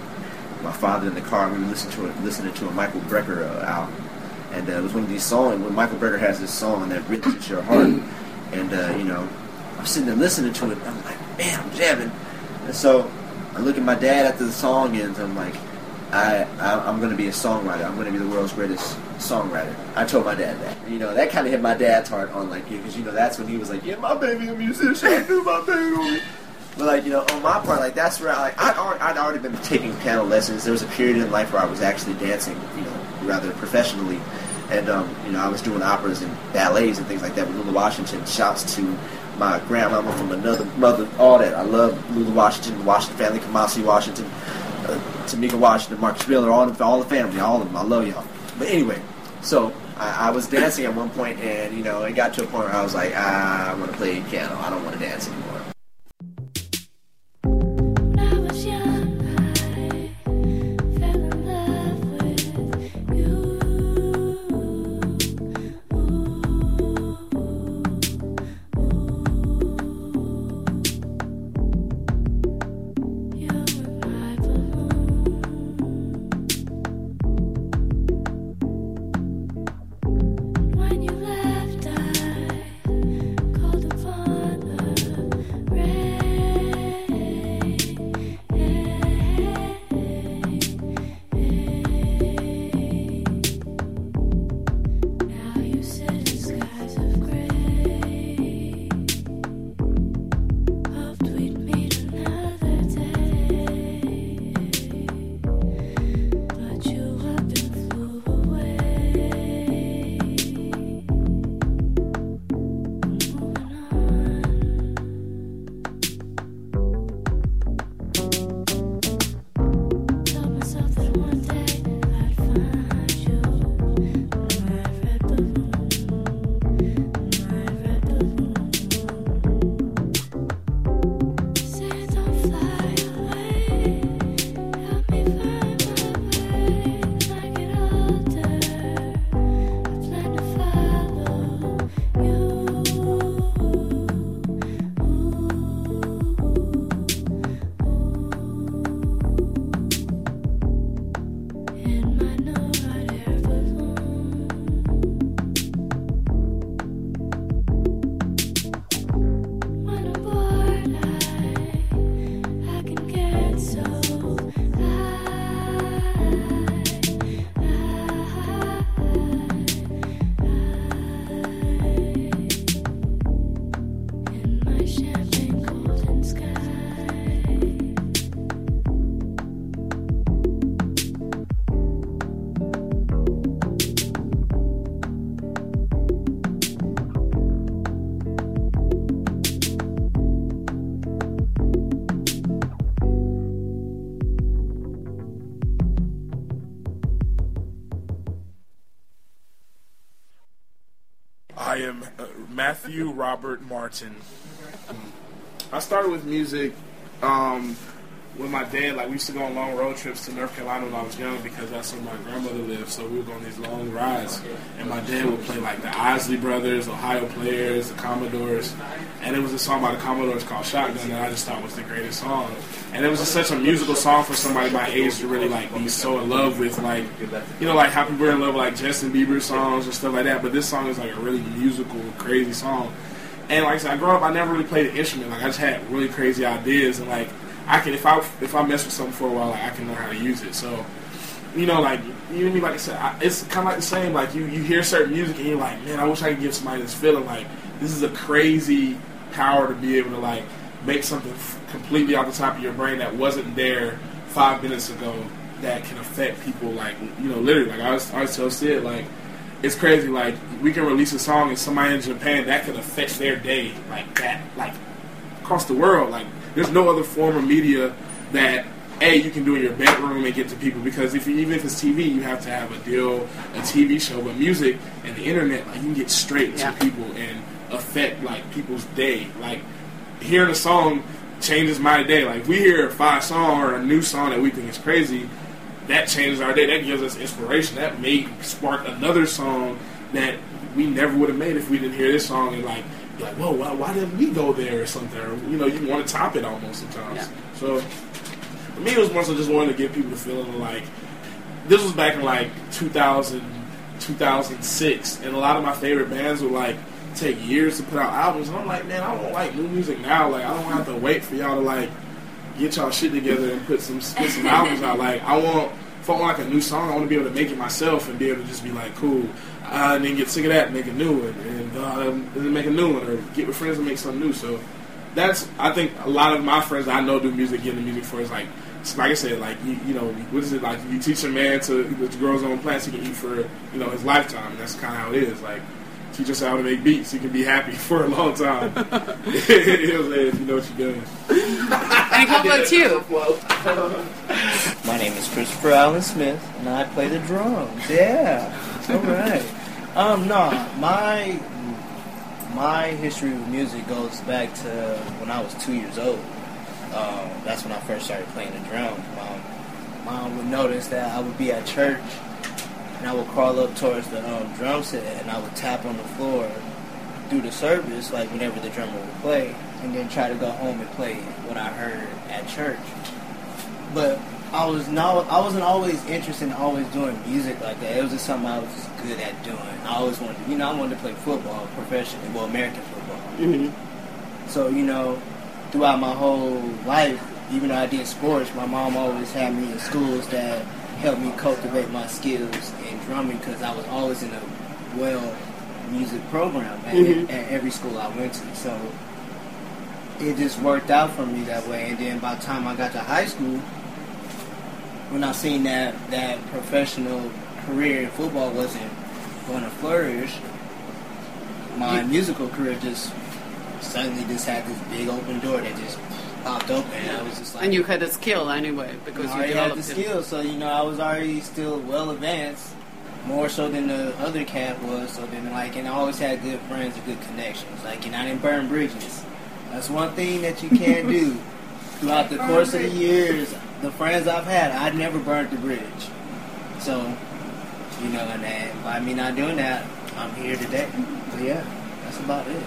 My father in the car, we were listening to a, listening to a Michael Brecker uh, album, and uh, it was one of these songs. When Michael Brecker has this song that hits your heart, and uh, you know, I'm sitting there listening to it. I'm like, man, I'm jamming. And so I look at my dad after the song ends. I'm like, I, I I'm going to be a songwriter. I'm going to be the world's greatest songwriter. I told my dad that. You know, that kind of hit my dad's heart on like, because you know that's when he was like, yeah, my baby a musician. Knew my baby. But like you know, on my part, like that's where I like I'd already, I'd already been taking piano lessons. There was a period in life where I was actually dancing, you know, rather professionally, and um, you know I was doing operas and ballets and things like that with Lula Washington. Shouts to my grandmama from another mother, all that. I love Lula Washington, the Washington family, Kamasi Washington, Tamika Washington, Marcus Miller, all the all the family, all of them. I love y'all. But anyway, so I, I was dancing at one point, and you know it got to a point where I was like, ah, I want to play piano. I don't want to dance anymore. Matthew Robert Martin. I started with music um, with my dad. Like we used to go on long road trips to North Carolina when I was young because that's where my grandmother lived. So we would go on these long rides, and my dad would play like the Isley Brothers, Ohio Players, the Commodores, and it was a song by the Commodores called Shotgun that I just thought was the greatest song. And it was just such a musical song for somebody my age to really like be so in love with, like you know, like how people are in love with like Justin Bieber songs and stuff like that. But this song is like a really musical, crazy song. And like I said, I grew up, I never really played an instrument. Like I just had really crazy ideas, and like I can, if I if I mess with something for a while, like I can learn how to use it. So, you know, like you know what I mean. Like I said, I, it's kind of like the same. Like you you hear certain music, and you're like, man, I wish I could give somebody this feeling. Like this is a crazy power to be able to like make something f- completely off the top of your brain that wasn't there five minutes ago that can affect people. Like you know, literally. Like I was I was tell Syd, like it's crazy. Like we can release a song and somebody in Japan that could affect their day like that, like across the world. Like there's no other form of media that a you can do in your bedroom and get to people because if you, even if it's TV, you have to have a deal, a TV show. But music and the internet, like you can get straight Yeah. to people and affect like people's day. Like hearing a song changes my day. Like we hear a five song or a new song that we think is crazy, that changes our day. That gives us inspiration. That may spark another song that we never would have made if we didn't hear this song and like like, whoa, why, why didn't we go there or something? Or you know, you want to top it almost sometimes. So for me, it was more so just wanting to give people the feeling of like this was back in like 2000, 2006, and a lot of my favorite bands were like take years to put out albums, and I'm like, man, I don't like new music now. Like, I don't have to wait for y'all to like get y'all shit together and put some put some albums out. Like, I want if I want like a new song, I want to be able to make it myself and be able to just be like, cool, uh, and then get sick of that, and make a new one, and, uh, and then make a new one, or get with friends and make something new. So that's I think a lot of my friends I know do music, get into music for is like. Like I said, like you, you know, what is it like? You teach a man to to grow his own plants, he can eat for you know his lifetime. That's kind of how it is. Like teach us how to make beats, he can be happy for a long time. you know what I'm saying? If you know what you're doing. And how about you? My name is Christopher Allen Smith, and I play the drums. Yeah, all right. Um, no, my my history with music goes back to when I was two years old. Um, that's when I first started playing the drums. Mom, mom would notice that I would be at church, and I would crawl up towards the um, drum set, and I would tap on the floor do the service, like whenever the drummer would play, and then try to go home and play what I heard at church but I was no, I wasn't always interested in always doing music like that. It was just something I was just good at doing. I always wanted, you know, I wanted to play football professionally, well, American football. Mm-hmm. So you know, throughout my whole life, even though I did sports, my mom always had me in schools that helped me cultivate my skills in drumming because I was always in a well music program at, Mhm. at every school I went to. So it just worked out for me that way. And then by the time I got to high school, when I seen that that professional career in football wasn't going to flourish, my musical career just suddenly just had this big open door that just popped open. And I was just like, And you had a skill anyway because I you already had the it. skill, so you know I was already still well advanced, more so than the other cat was. So then like, and I always had good friends and good connections. Like, and I didn't burn bridges. That's one thing that you can't do. Throughout the course of the years, the friends I've had, I never burned the bridge. So, you know, and then by me not doing that, I'm here today. But yeah, that's about it.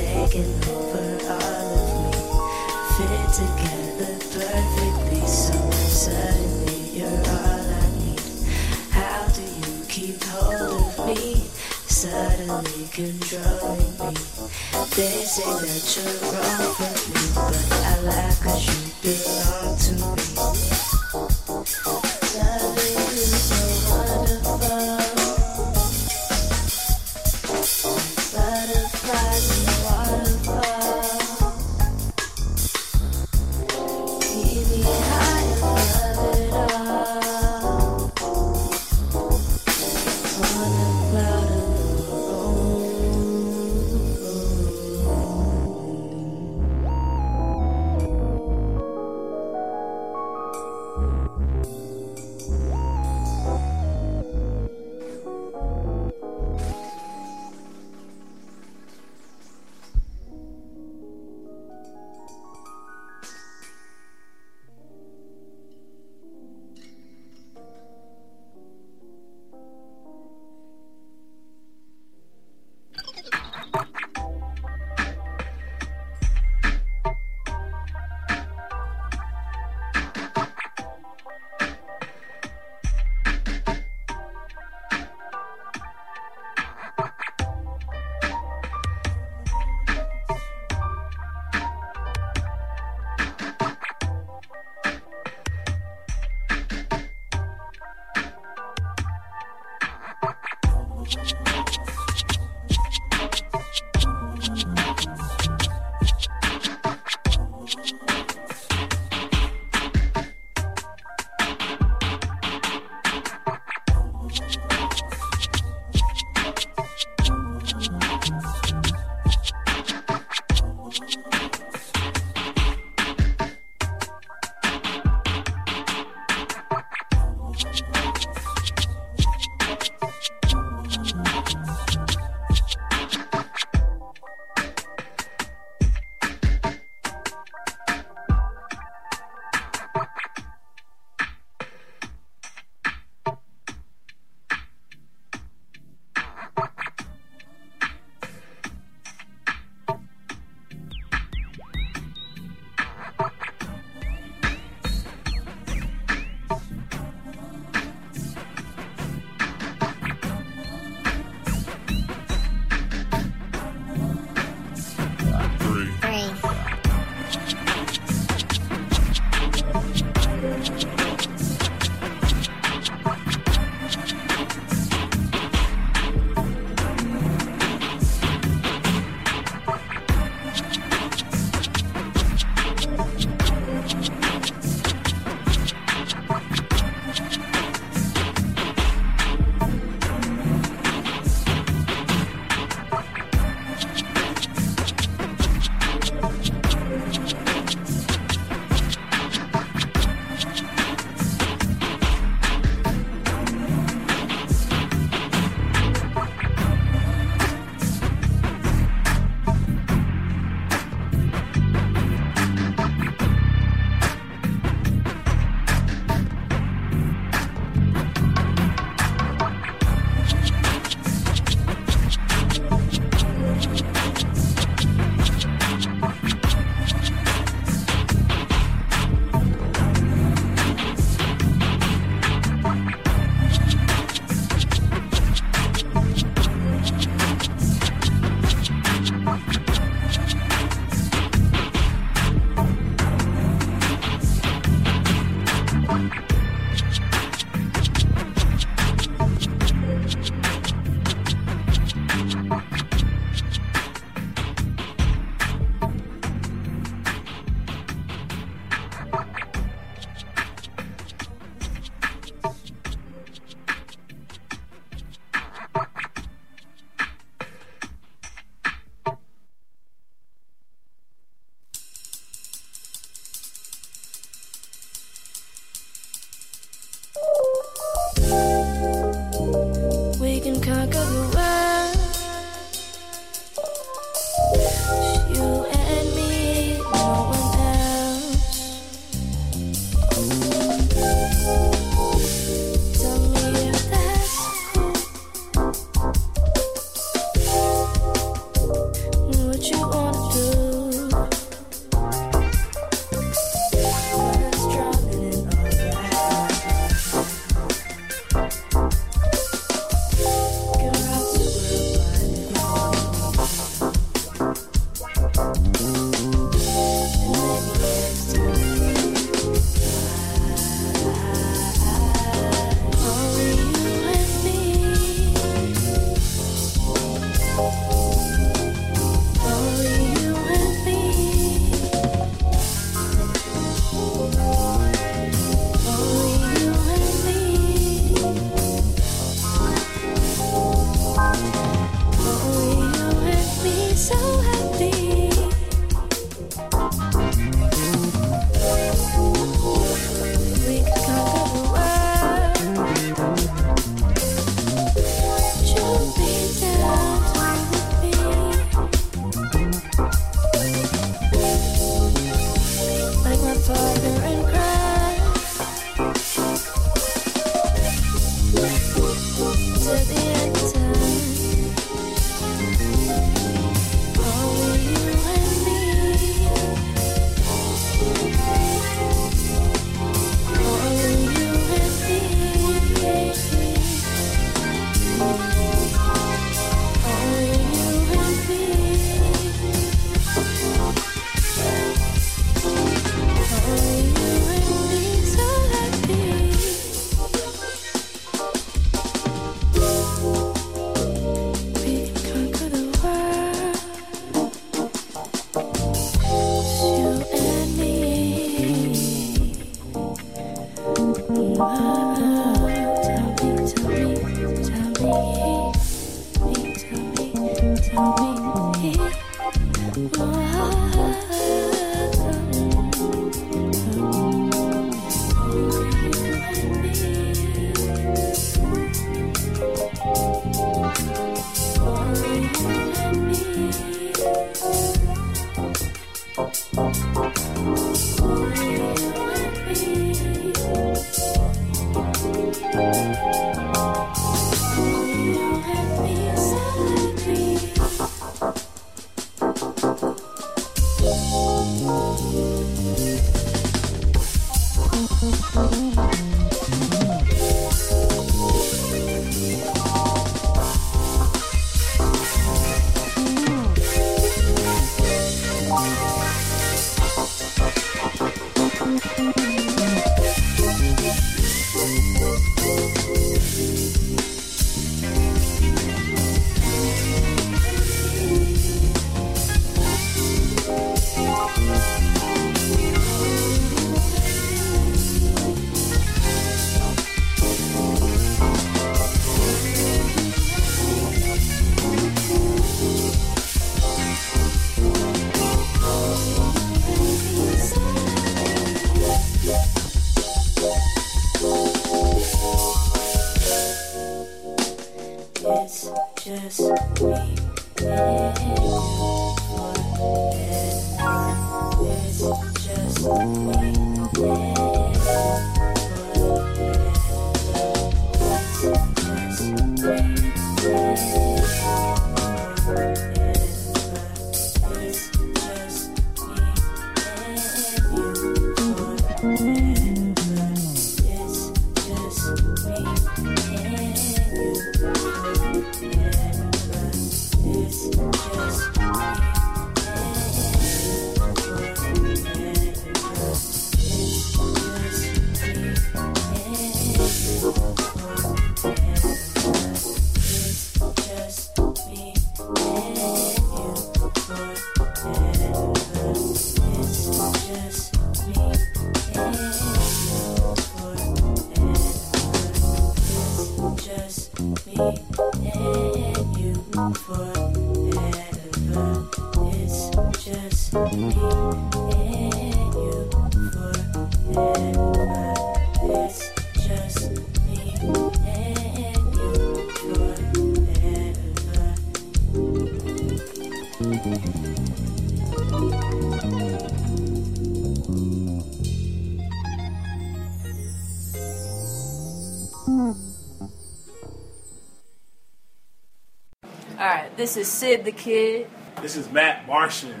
This is Syd tha Kyd. This is Matt Martian.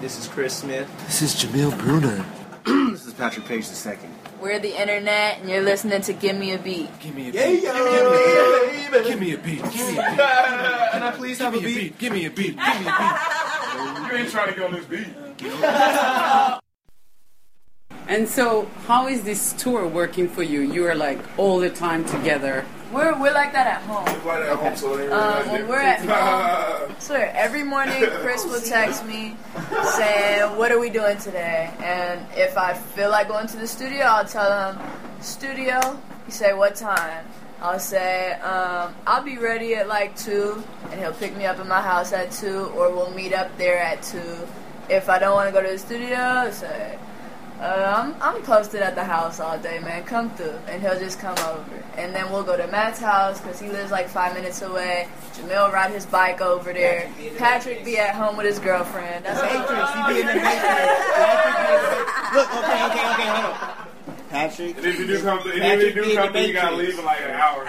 This is Chris Smith. This is Jameel Bruner. this is Patrick Paige II. We're the internet, and you're listening to Gimme A Beat. Give me a beat. Yeah, beat. yeah, Give me a beat. Give me a beat. Can I please have a beat? Give me a beat. Give me a beat. You ain't trying to get on this beat. And so, how is this tour working for you? You are like all the time together. We're, we're like that at home. Right at home, so it ain't really Um, that when we're at home, so every morning Chris will text me saying, "What are we doing today?" And if I feel like going to the studio, I'll tell him, "Studio." He say, "What time?" I'll say, um, "I'll be ready at like two, and he'll pick me up at my house at two, or we'll meet up there at two. If I don't want to go to the studio, I'll say. Uh, I'm I'm posted at the house all day, man. Come through, and he'll just come over, and then we'll go to Matt's house because he lives like five minutes away. Jameel ride his bike over there. Patrick be at home with his girlfriend. That's Matrix, he be in the Look, okay, okay, okay, hold on. Patrick. And if you do come, and if you do in come, you gotta leave in like an hour.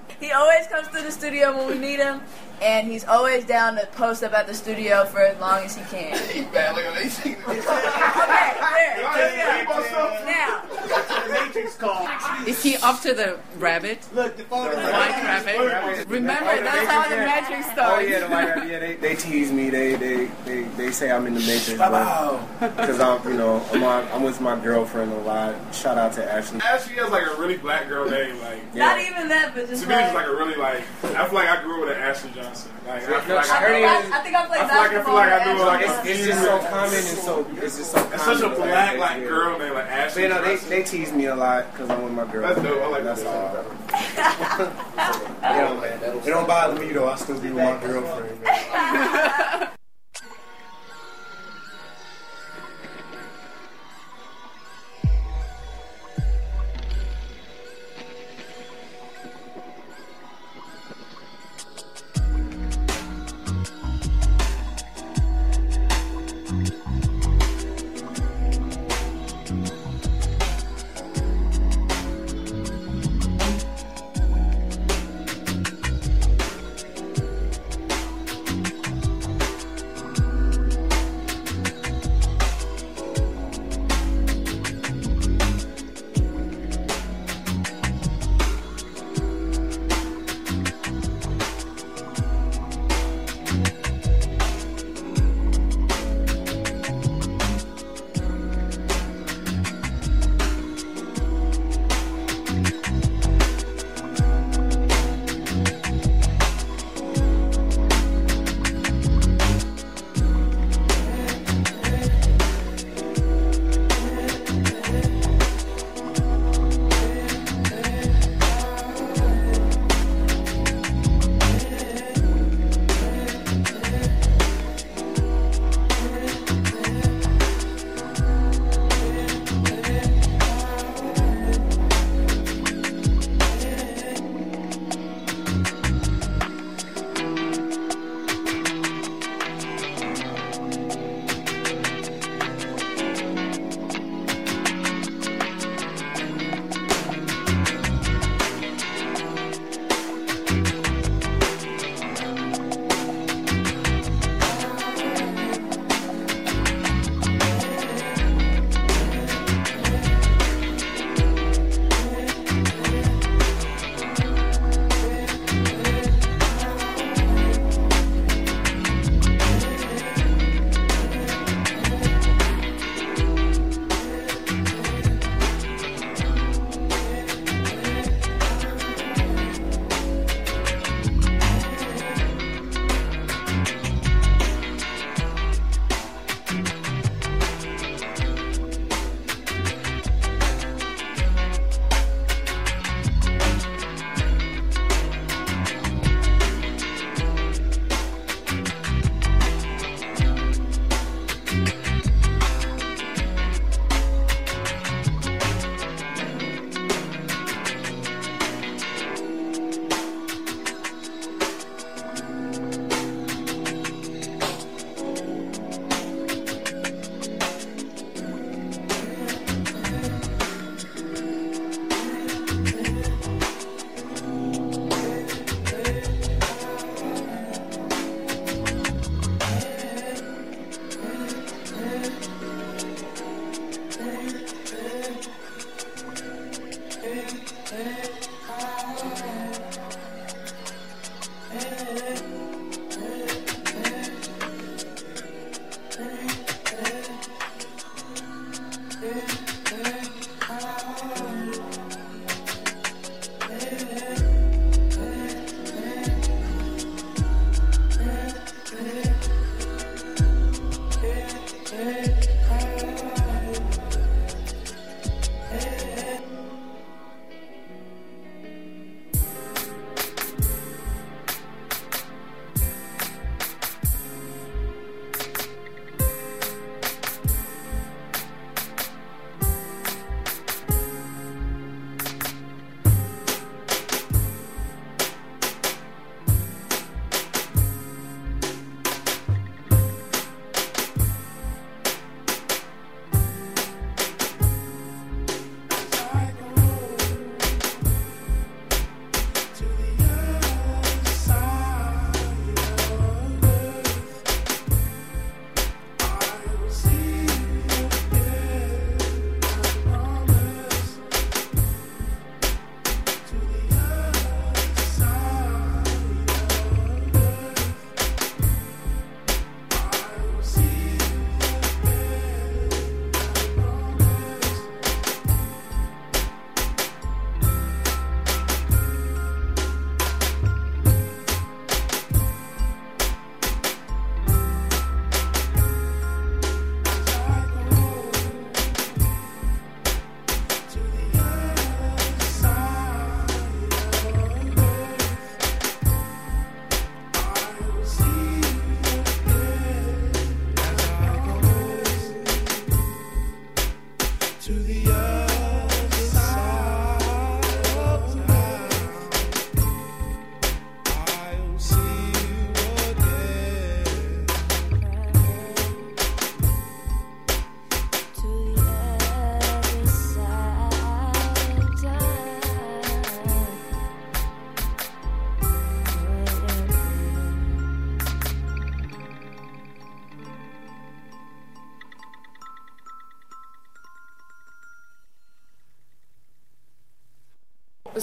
He always comes to the studio when we need him, and he's always down to post up at the studio for as long as he can. Man, look. Now, Is he up to the rabbit? Look, the phone The white rabbit? Remember, that's how the magic Oh yeah, the white rabbit. Yeah, they, they tease me. They, they they they say I'm in the matrix Wow. because I'm you know I'm on, I'm with my girlfriend a lot. Shout out to Ashley. Ashley has like a really black girl name. Like, not even that, but just to me, it's like. like a really like. I feel like I grew up with an Ashley Johnson. Like, I feel No, like I I, think I, I think I played I feel like I feel like I do like It's, it's just so common and so it's just so common. it's such a black like yeah. girl name like But Ashley you know, they, they tease me a lot because I'm with my girl. That's dope. I like That's that. all. It don't, it don't bother me though. I still be with my girlfriend.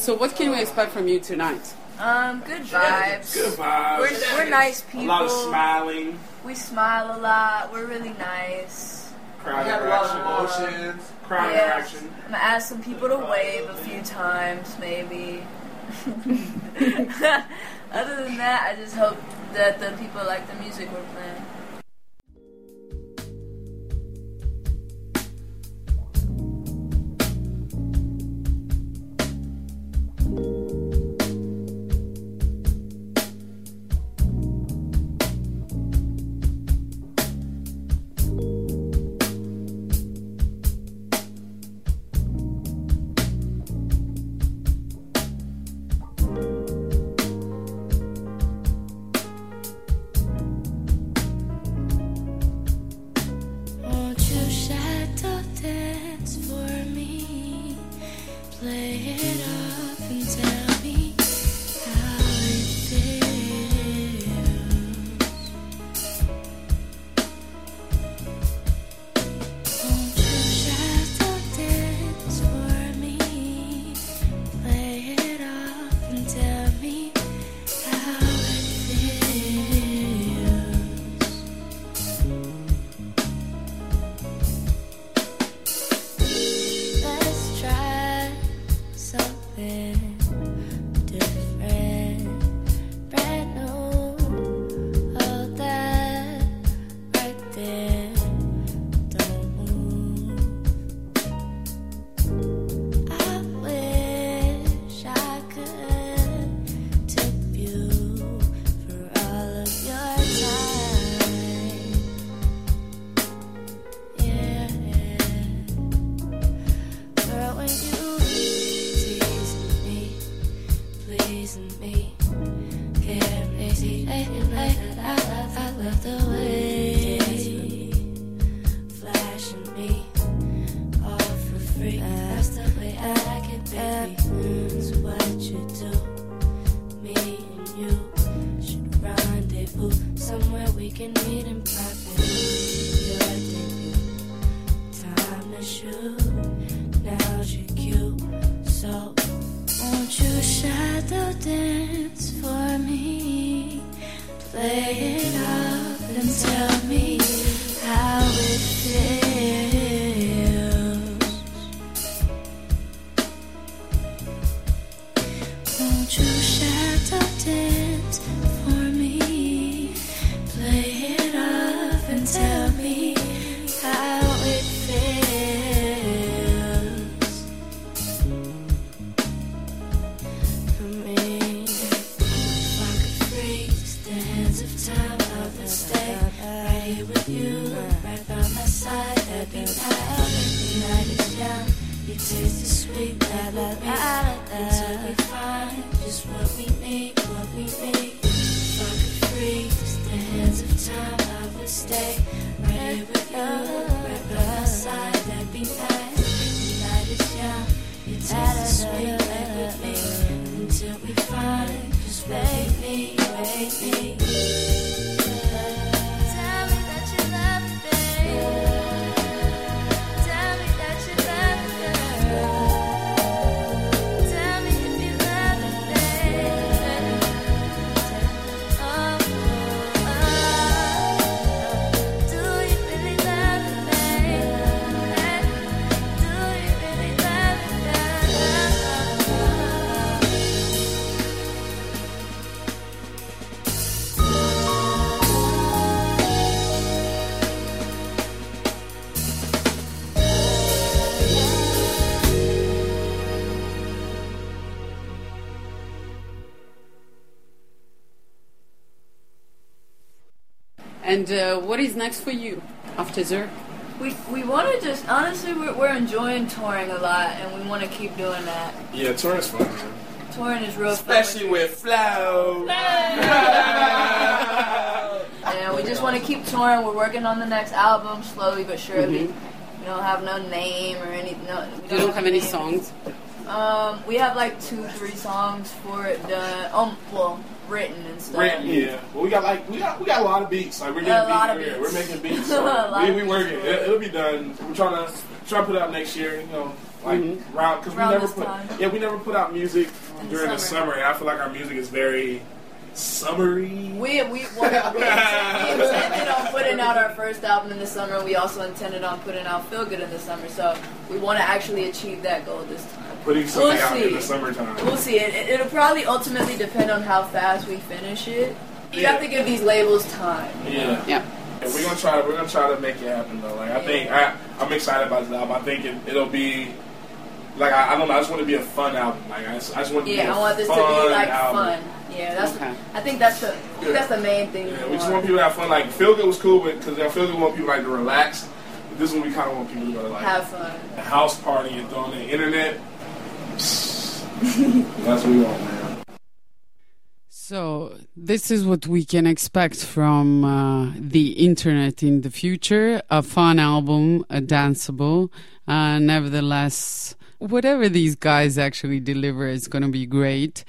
So, what can we expect from you tonight? Um, good vibes. Good vibes. We're, we're nice people. A lot of smiling. We smile a lot. We're really nice. Crowd interaction. Emotions. Crowd interaction. I'm gonna ask some people to wave a few times, maybe. Other than that, I just hope that the people like the music we're playing. And uh, what is next for you after Zer? We we want to just honestly we're, we're enjoying touring a lot and we want to keep doing that. Yeah, touring is fun. Touring is real fun Especially with Flow. And we just want to keep touring. We're working on the next album slowly but surely. Mhm. We don't have no name or any. No, You don't have any name. songs? Um, we have like two, three songs for it done. Um, well, written and stuff. Written, yeah. Well, we got like we got we got a lot of beats. Like we're Yeah, a getting lot of beats. Yeah, beats. we're making beats. A So lot we of we working. It, it'll be done. We're trying to try to put it out next year. You know, like Mhm. round because we never put time. yeah we never put out music In during the summer. summer. And I feel like our music is very summery. We we, want, we, we intended on putting out our first album in the summer. We also intended on putting out Feel Good in the summer. So we want to actually achieve that goal this time. Putting something We'll out in see. the summertime. We'll see. It, it, it'll probably ultimately depend on how fast we finish it. You Yeah. have to give these labels time. you? Yeah. Yeah. And we're gonna try. We're gonna try to make it happen though. Like I think I, I'm excited about this album. I think it, it'll be like I, I don't know. I just want to be a fun album. Like I just, I just want it to be Yeah, a I want this to be like album. fun. Yeah, that's. Okay. I think that's the. I think that's the main thing. Yeah, we we just want. want people to have fun. Like Feel Good was cool, but because Feel Good we want people like to relax. But this one we kind of want people to go to like Have fun. a house party and throw on the internet. That's what we want, man. So this is what we can expect from uh, the internet in the future: a fun album, a danceable. Uh, nevertheless, whatever these guys actually deliver is going to be great.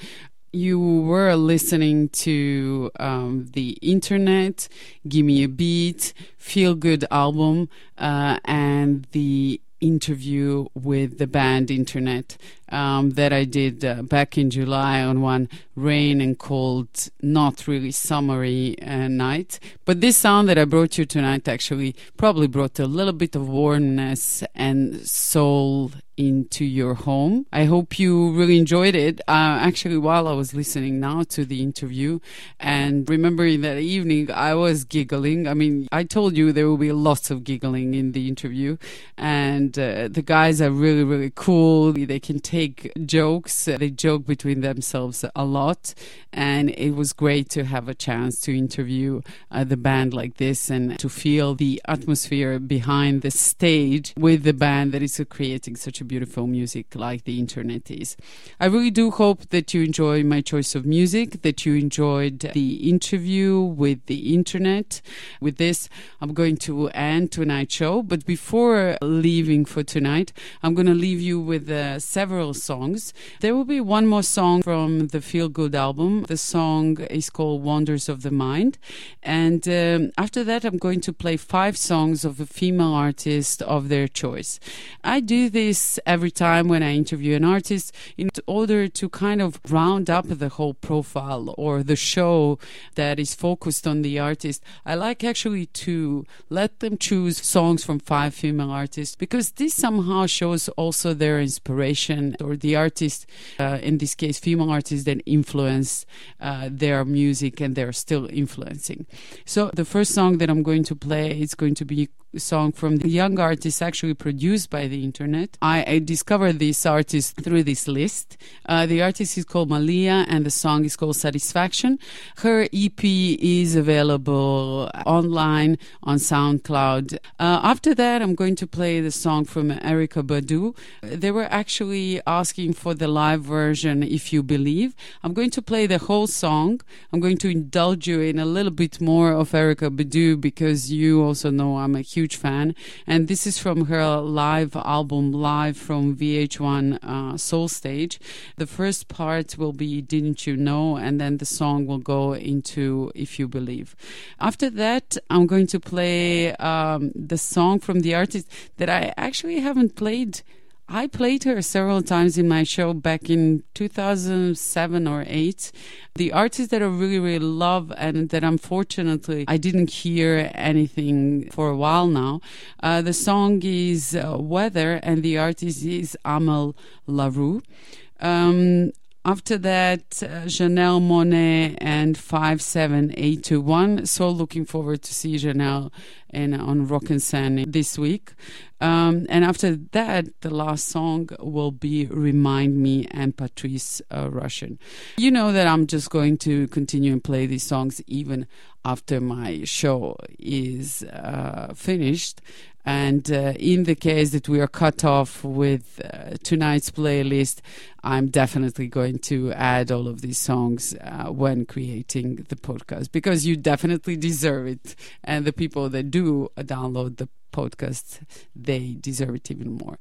You were listening to um, the internet, "Gimme A Beat," feel good album, uh, and the interview with the band Internet um, that I did uh, back in July on one rain and cold, not really summery uh, night. But this sound that I brought you tonight actually probably brought a little bit of warmness and soul into your home. I hope you really enjoyed it. Uh, actually, while I was listening now to the interview and remembering that evening, I was giggling. I mean, I told you there will be lots of giggling in the interview, and uh, the guys are really, really cool. They can take jokes. They joke between themselves a lot, and it was great to have a chance to interview uh, the band like this and to feel the atmosphere behind the stage with the band that is creating such a beautiful music like the internet is. I really do hope that you enjoy my choice of music, that you enjoyed the interview with the internet. With this, I'm going to end tonight's show, but before leaving for tonight, I'm going to leave you with uh, several several songs. There will be one more song from the Feel Good album. The song is called Wonders of the Mind. And um, after that, I'm going to play five songs of a female artist of their choice. I do this every time when I interview an artist in order to kind of round up the whole profile or the show that is focused on the artist. I like actually to let them choose songs from five female artists because this somehow shows also their inspiration or the artist, uh, in this case, female artists that influence uh, their music and they're still influencing. So the first song that I'm going to play is going to be song from the young artist actually produced by the internet. I, I discovered this artist through this list. Uh, the artist is called Malia and the song is called Satisfaction. Her EP is available online on SoundCloud. Uh, after that, I'm going to play the song from Erykah Badu. They were actually asking for the live version, If You Believe. I'm going to play the whole song. I'm going to indulge you in a little bit more of Erykah Badu because you also know I'm a huge fan. And this is from her live album, Live from VH1 uh, Soul Stage. The first part will be Didn't You Know? And then the song will go into If You Believe. After that, I'm going to play um, the song from the artist that I actually haven't played. I played her several times in my show back in 2007 or 8. The artist that I really, really love and that unfortunately I didn't hear anything for a while now. Uh, the song is uh, Weather and the artist is Amel Larrieux. Um, after that, uh, Janelle Monáe and 57821. So looking forward to see Janelle in, on Rock en Seine this week. Um, and after that, the last song will be Remind Me and Patrice uh, Rushen. You know that I'm just going to continue and play these songs even after my show is uh, finished. And uh, in the case that we are cut off with uh, tonight's playlist, I'm definitely going to add all of these songs uh, when creating the podcast because you definitely deserve it. And the people that do download the podcast, they deserve it even more.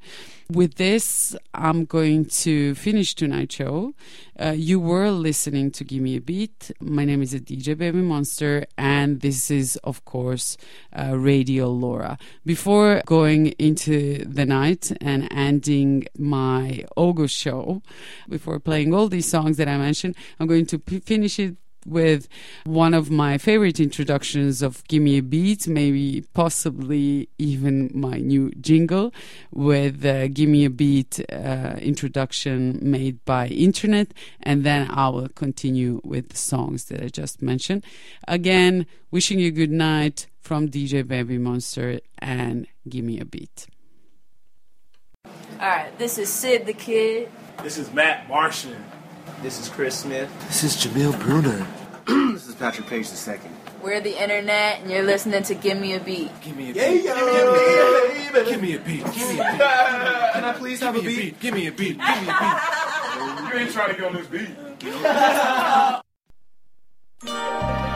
With this, I'm going to finish tonight's show. Uh, you were listening to Gimme A Beat. My name is a DJ Baby Monster, and this is, of course, uh, Radio LoRa. Before going into the night and ending my August show, before playing all these songs that I mentioned, I'm going to p- finish it with one of my favorite introductions of Gimme A Beat, maybe possibly even my new jingle with uh, Gimme A Beat uh, introduction made by internet, and then I will continue with the songs that I just mentioned. Again, wishing you good night from DJ Baby Monster and Gimme A Beat. Alright, this is Syd tha Kyd. This is Matt Martian. This is Chris Smith. This is Jameel Bruner. this is Patrick Paige II. We're the internet, and you're listening to Give Me a Beat. Give me a Yeah, beat. yeah, Give me a beat. Give me a beat. Can I please have a beat? Give me a beat. Give me a beat. You ain't trying to get on this beat.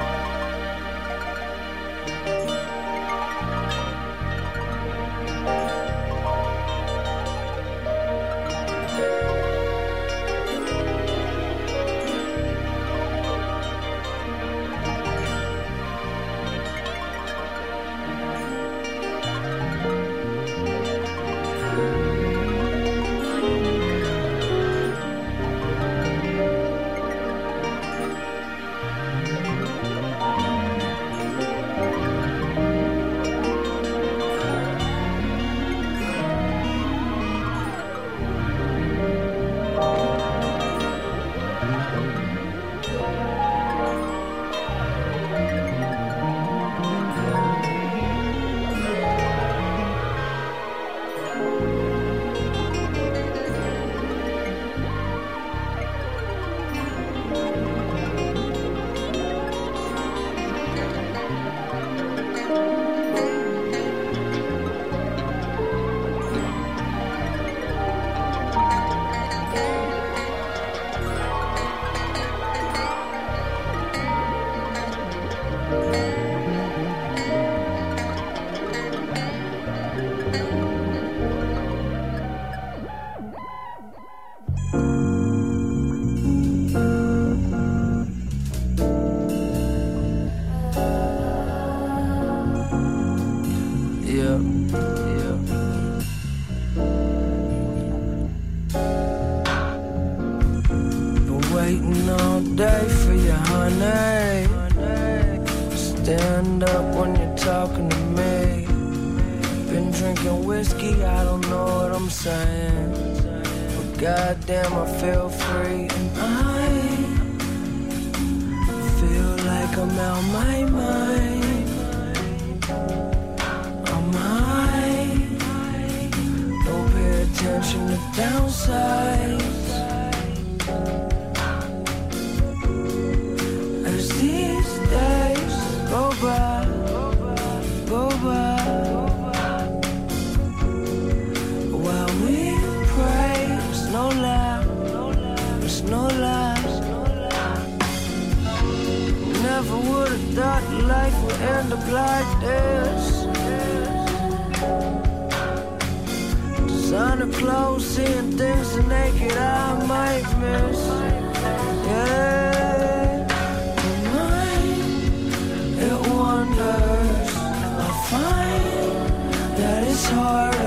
that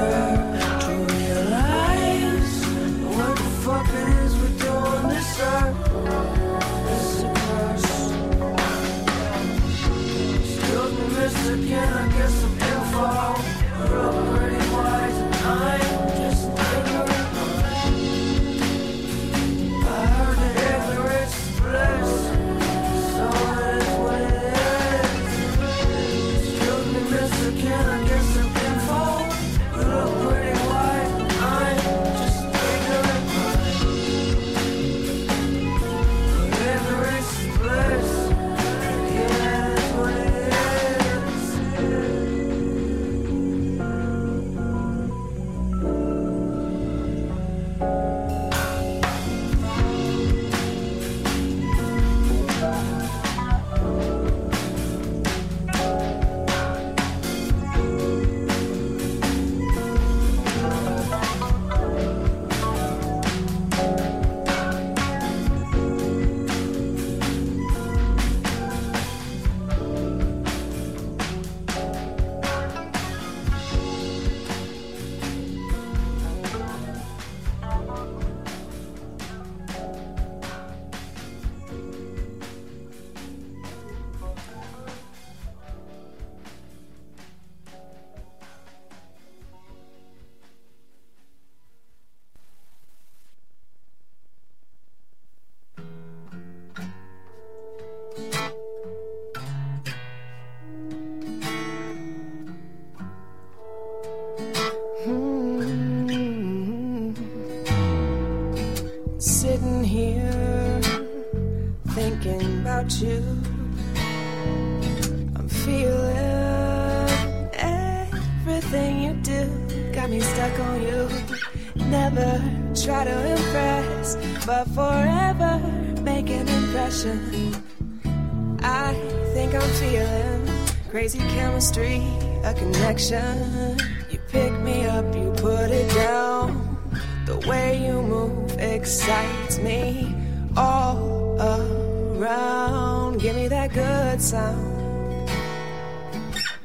a. You pick me up, you put it down. The way you move excites me all around. Give me that good sound.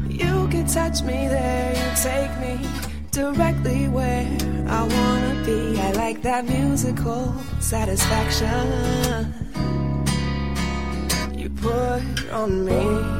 You can touch me there, you take me directly where I wanna be. I like that musical satisfaction you put on me.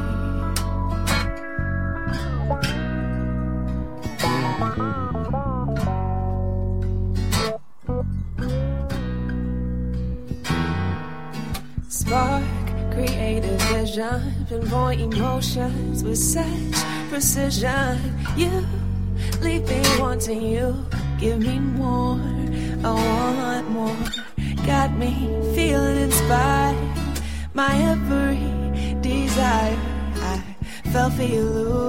With such precision. You leave me wanting you, give me more. I want more. Got me feeling inspired. My every desire, I fell for you.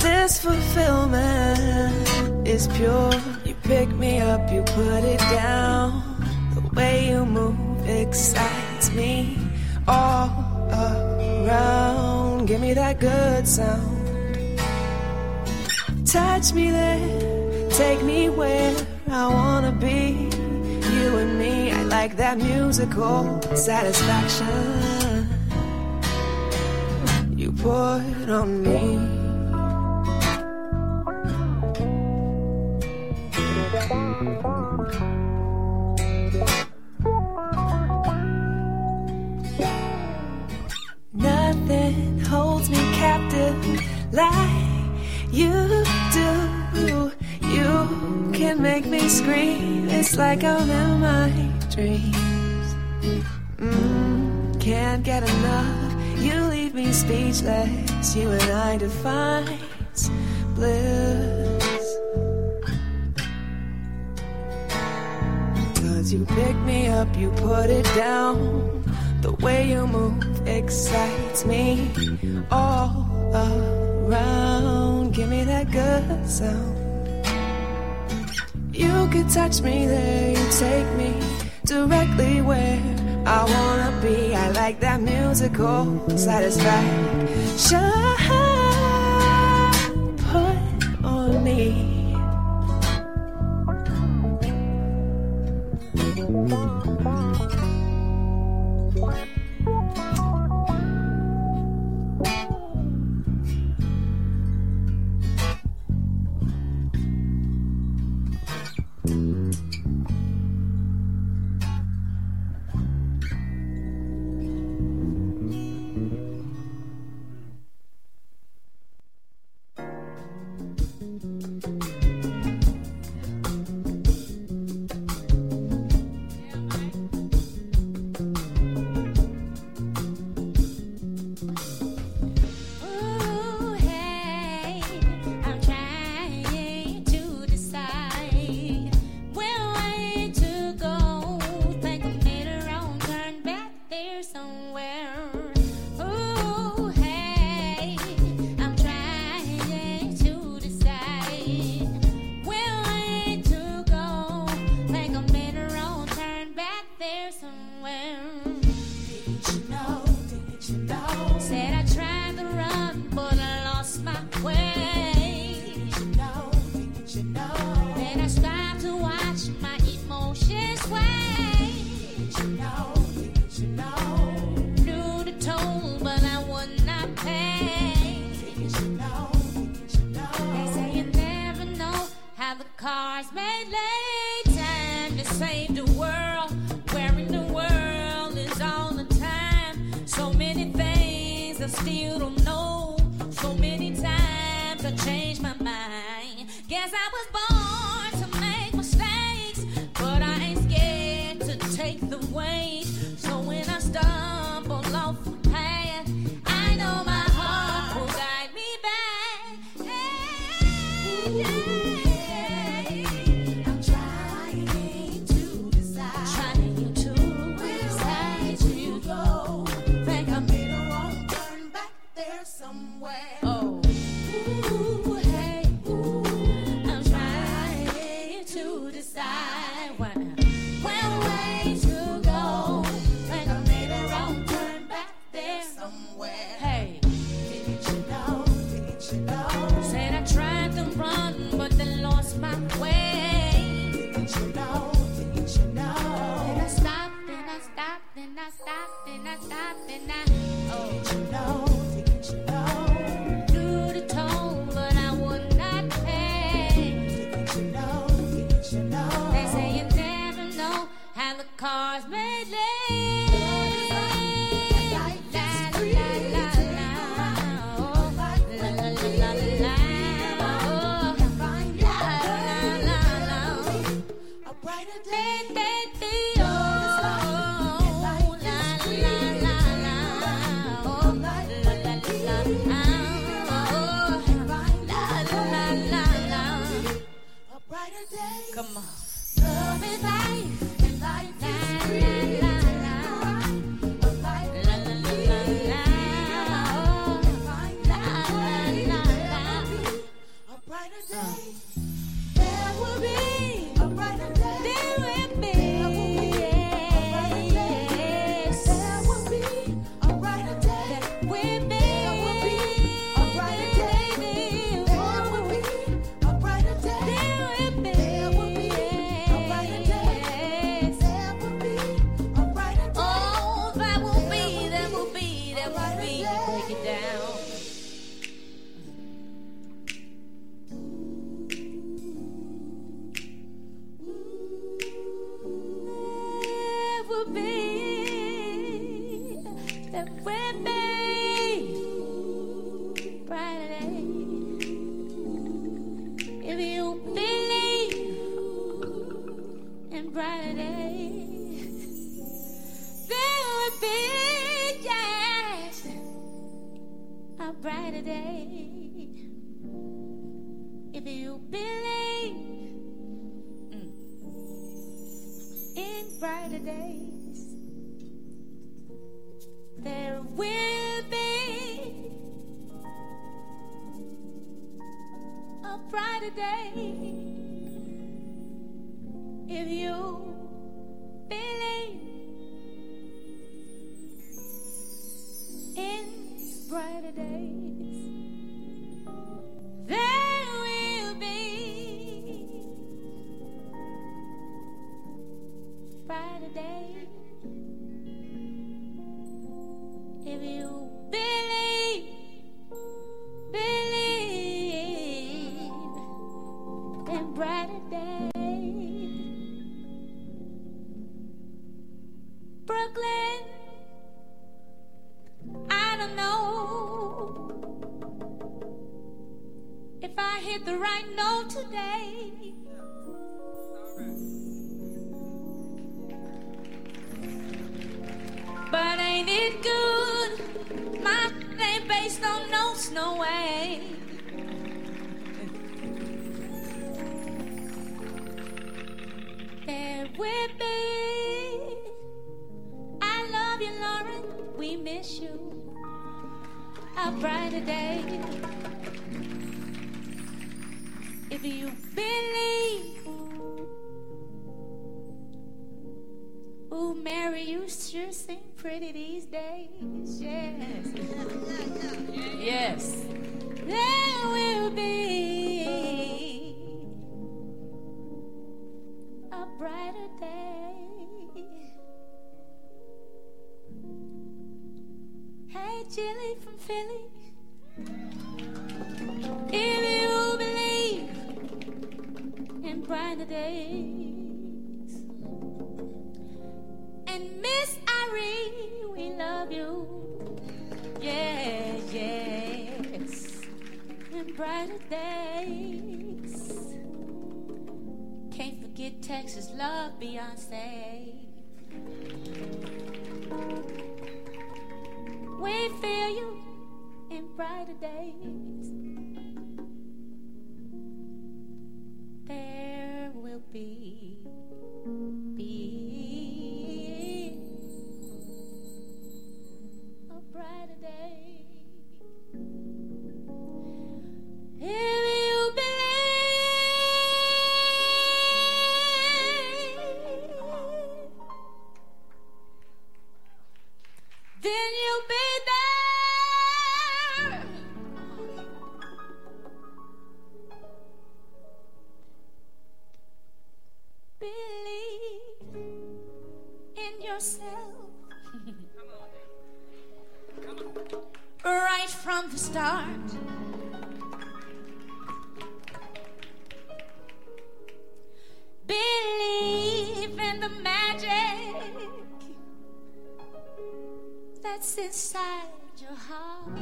This fulfillment is pure. You pick me up, you put it down. The way you move excites me all Give me that good sound. Touch me there, take me where I wanna be. You and me, I like that musical satisfaction you put on me. It's like I'm in my dreams. Mm, can't get enough. You leave me speechless. You and I define bliss. Cause you pick me up, you put it down. The way you move excites me all around. Give me that good sound you could touch me there, you take me directly where I wanna be. I like that musical satisfaction put on me. Beyonce. We feel you in brighter days. yourself. right from the start. Believe in the magic that's inside your heart.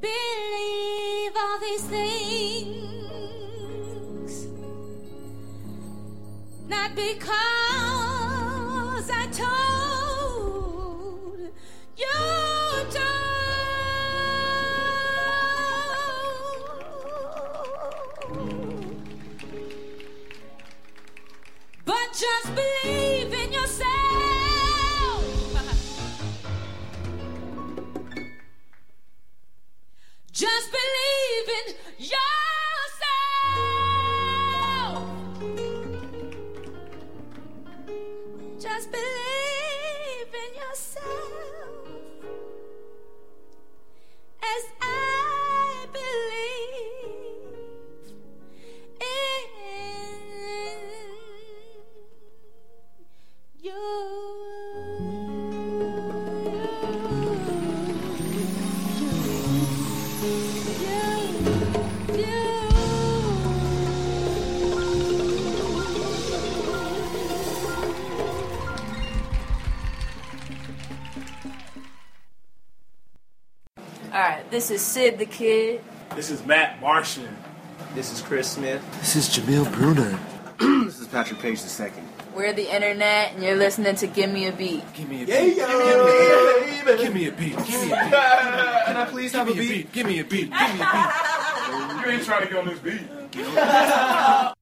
Believe all these things. Because. This is Syd tha Kyd. This is Matt Martian. This is Chris Smith. This is Jameel Bruner. this is Patrick Paige the second. We're the internet, and you're listening to Give Me a Beat. Give me a beat. Yeah, yeah, Give me a beat. Give me a beat. Give me a beat. Can I please have a beat? Give me a beat. Give me a beat. You ain't trying to get on this beat.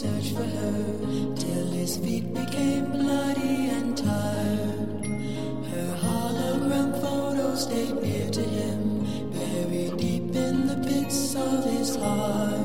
search for her till his feet became bloody and tired. Her hologram photo stayed near to him, buried deep in the pits of his heart.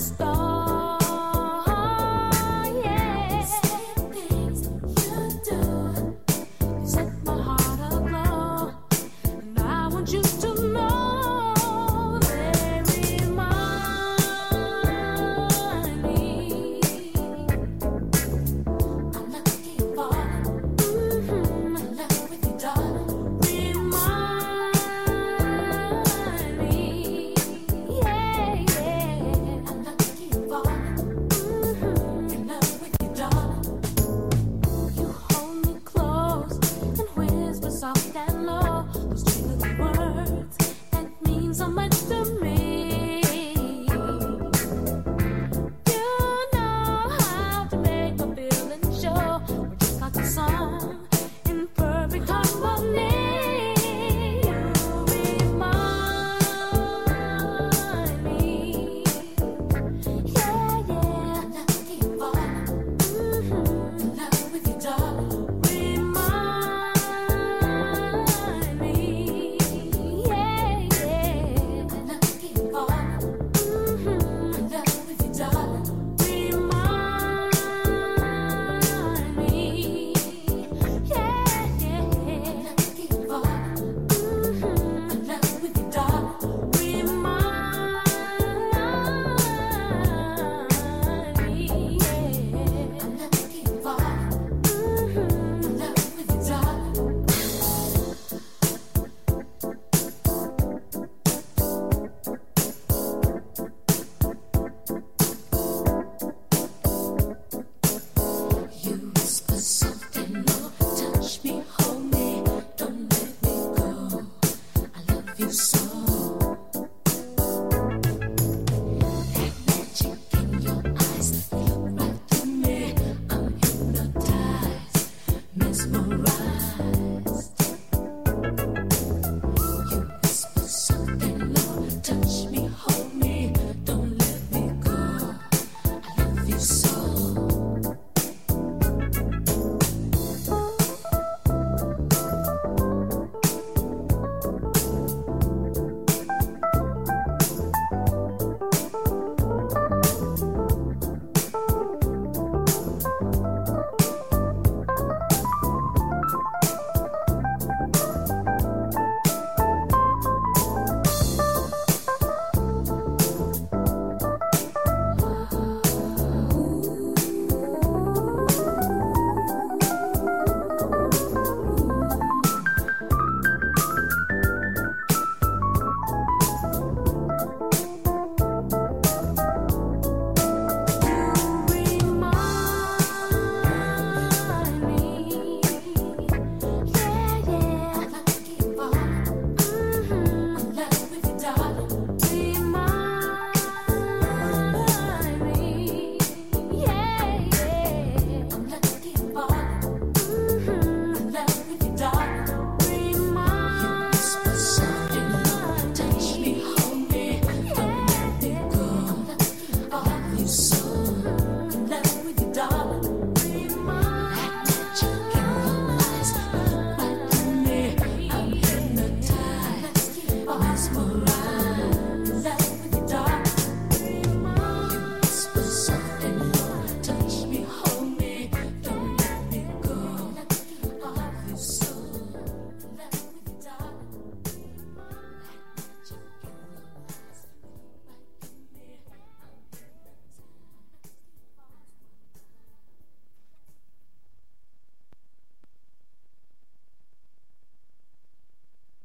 stars.